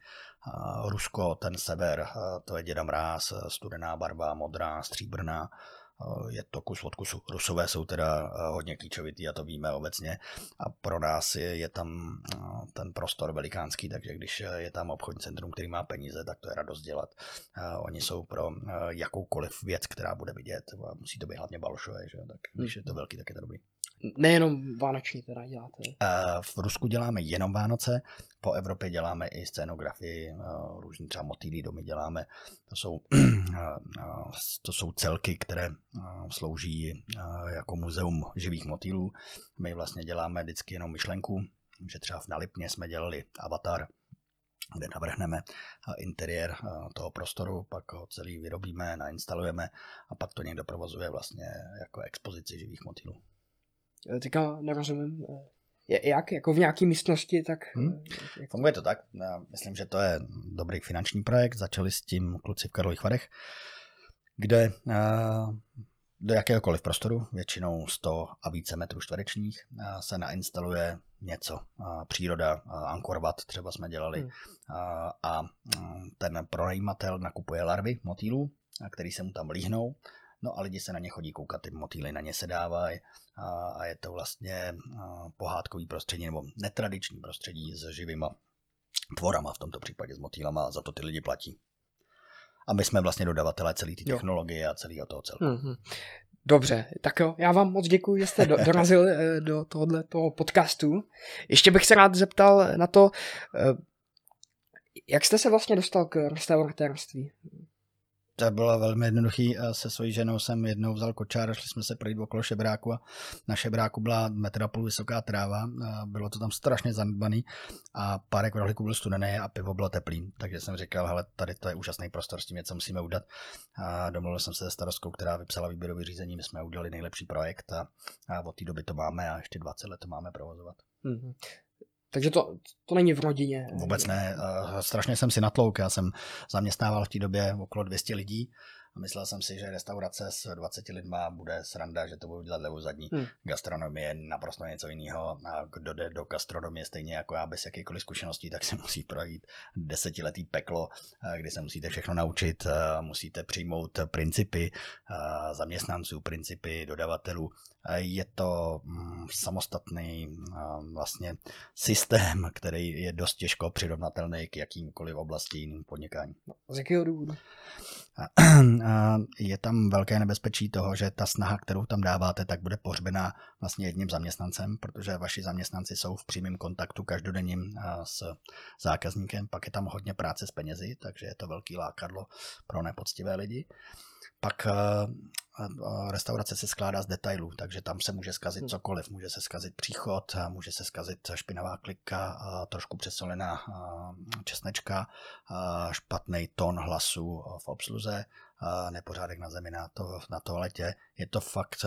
Rusko, ten sever, to je děda mráz, studená barva, modrá, stříbrná je to kus od kusu. Rusové jsou teda eh, hodně klíčovitý a to víme obecně a pro nás je, je tam eh, ten prostor velikánský, takže když je tam obchodní centrum, který má peníze, tak to je radost dělat. Eh, oni jsou pro jakoukoliv věc, která bude vidět, musí to být hlavně balšové, že? tak když je to velký, tak je to dobrý. Nejenom vánoční teda děláte? V Rusku děláme jenom Vánoce, po Evropě děláme i scénografii, různý třeba motýlí domy děláme. To jsou, to jsou celky, které slouží jako muzeum živých motýlů. My vlastně děláme vždycky jenom myšlenku, že třeba v Nalipně jsme dělali avatar, kde navrhneme interiér toho prostoru, pak ho celý vyrobíme, nainstalujeme a pak to někdo provozuje vlastně jako expozici živých motýlů. Teďka nerozumím, je, jak? Jako v nějaké místnosti, tak... Hmm. Jak... Funguje to tak. Já myslím, že to je dobrý finanční projekt. Začali s tím kluci v Karlových Varech, kde uh, do jakéhokoliv prostoru, většinou 100 a více metrů čtverečních, se nainstaluje něco. Příroda, Angkor třeba jsme dělali. Hmm. A mm, ten pronajímatel nakupuje larvy motýlů, který se mu tam líhnou. No a lidi se na ně chodí koukat, ty motýly na ně se dávají a je to vlastně pohádkový prostředí nebo netradiční prostředí s živýma tvorama, v tomto případě s motýlama a za to ty lidi platí. A my jsme vlastně dodavatelé celé té technologie a celého toho celku. Mm-hmm. Dobře, tak jo, já vám moc děkuji, že jste do, dorazil eh, do tohohle toho podcastu. Ještě bych se rád zeptal na to, eh, jak jste se vlastně dostal k restauratérství? To bylo velmi jednoduchý. Se svojí ženou jsem jednou vzal kočár, šli jsme se projít okolo šebráku a na šebráku byla metra půl vysoká tráva. Bylo to tam strašně zanedbaný a párek rohlíků byl studený a pivo bylo teplý. Takže jsem říkal, hele, tady to je úžasný prostor, s tím něco musíme udělat. A domluvil jsem se se starostkou, která vypsala výběrové řízení. My jsme udělali nejlepší projekt a, a od té doby to máme a ještě 20 let to máme provozovat. Mm-hmm. Takže to, to není v rodině. Vůbec ne. Strašně jsem si natlouk. Já jsem zaměstnával v té době okolo 200 lidí a myslel jsem si, že restaurace s 20 lidma bude sranda, že to budu dělat levou zadní. Hmm. Gastronomie je naprosto něco jiného a kdo jde do gastronomie stejně jako já bez jakýkoliv zkušeností, tak se musí projít desetiletý peklo, kdy se musíte všechno naučit, musíte přijmout principy zaměstnanců, principy dodavatelů. Je to mm, samostatný vlastně systém, který je dost těžko přirovnatelný k jakýmkoliv oblasti jiným podnikání. No, z jakého důvodu? je tam velké nebezpečí toho, že ta snaha, kterou tam dáváte, tak bude pohřbená vlastně jedním zaměstnancem, protože vaši zaměstnanci jsou v přímém kontaktu každodenním s zákazníkem, pak je tam hodně práce s penězi, takže je to velký lákadlo pro nepoctivé lidi. Pak restaurace se skládá z detailů, takže tam se může skazit hmm. cokoliv. Může se skazit příchod, může se skazit špinavá klika, trošku přesolená česnečka, špatný tón hlasu v obsluze, nepořádek na zemi na, to, na toaletě. Je to fakt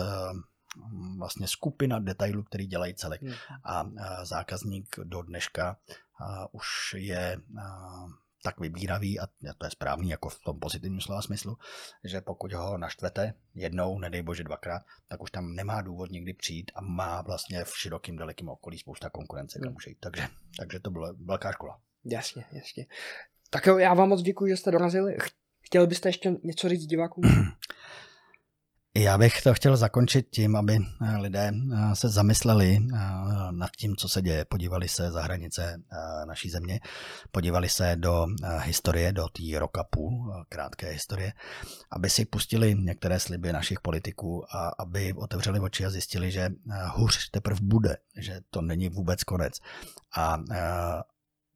vlastně skupina detailů, který dělají celek. Hmm. A zákazník do dneška už je tak vybíravý, a to je správný jako v tom pozitivním slova smyslu, že pokud ho naštvete jednou, nedej bože dvakrát, tak už tam nemá důvod nikdy přijít a má vlastně v širokým, dalekým okolí spousta konkurence, kam může jít. Takže, takže to byla velká škola. Jasně, jasně. Tak jo, já vám moc děkuji, že jste dorazili. Chtěli byste ještě něco říct divákům? Já bych to chtěl zakončit tím, aby eh, lidé eh, se zamysleli eh, nad tím, co se děje. Podívali se za hranice naší země, podívali se do historie, do té roka půl, krátké historie, aby si pustili některé sliby našich politiků a aby otevřeli oči a zjistili, že hůř teprve bude, že to není vůbec konec. A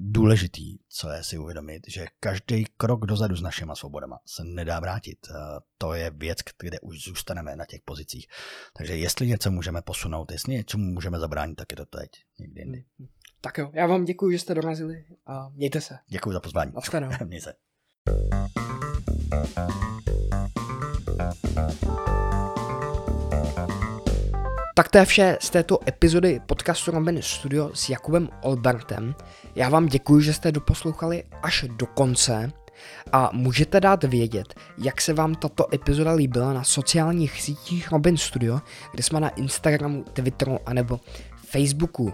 důležitý, co je si uvědomit, že každý krok dozadu s našimi svobodama se nedá vrátit. Eh, to je věc, kde už zůstaneme na těch pozicích. Takže jestli něco můžeme posunout, jestli něčemu můžeme zabránit, tak je to teď, někdy jindy. Tak jo, já vám děkuji, že jste dorazili a mějte se. Děkuji za pozvání. Naschledanou. Měj se. Tak to je vše z této epizody podcastu Robin Studio s Jakubem Olbertem. Já vám děkuji, že jste doposlouchali až do konce a můžete dát vědět, jak se vám tato epizoda líbila na sociálních sítích Robin Studio, kde jsme na Instagramu, Twitteru anebo Facebooku.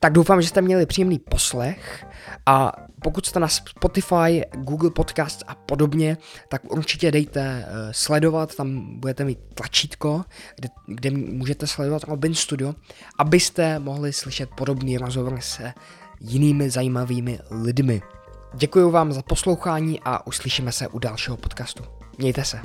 Tak doufám, že jste měli příjemný poslech a pokud jste na Spotify, Google Podcast a podobně, tak určitě dejte uh, sledovat, tam budete mít tlačítko, kde, kde můžete sledovat Robin Studio, abyste mohli slyšet podobný rozhovor se jinými zajímavými lidmi. Děkuji vám za poslouchání a uslyšíme se u dalšího podcastu. Mějte se.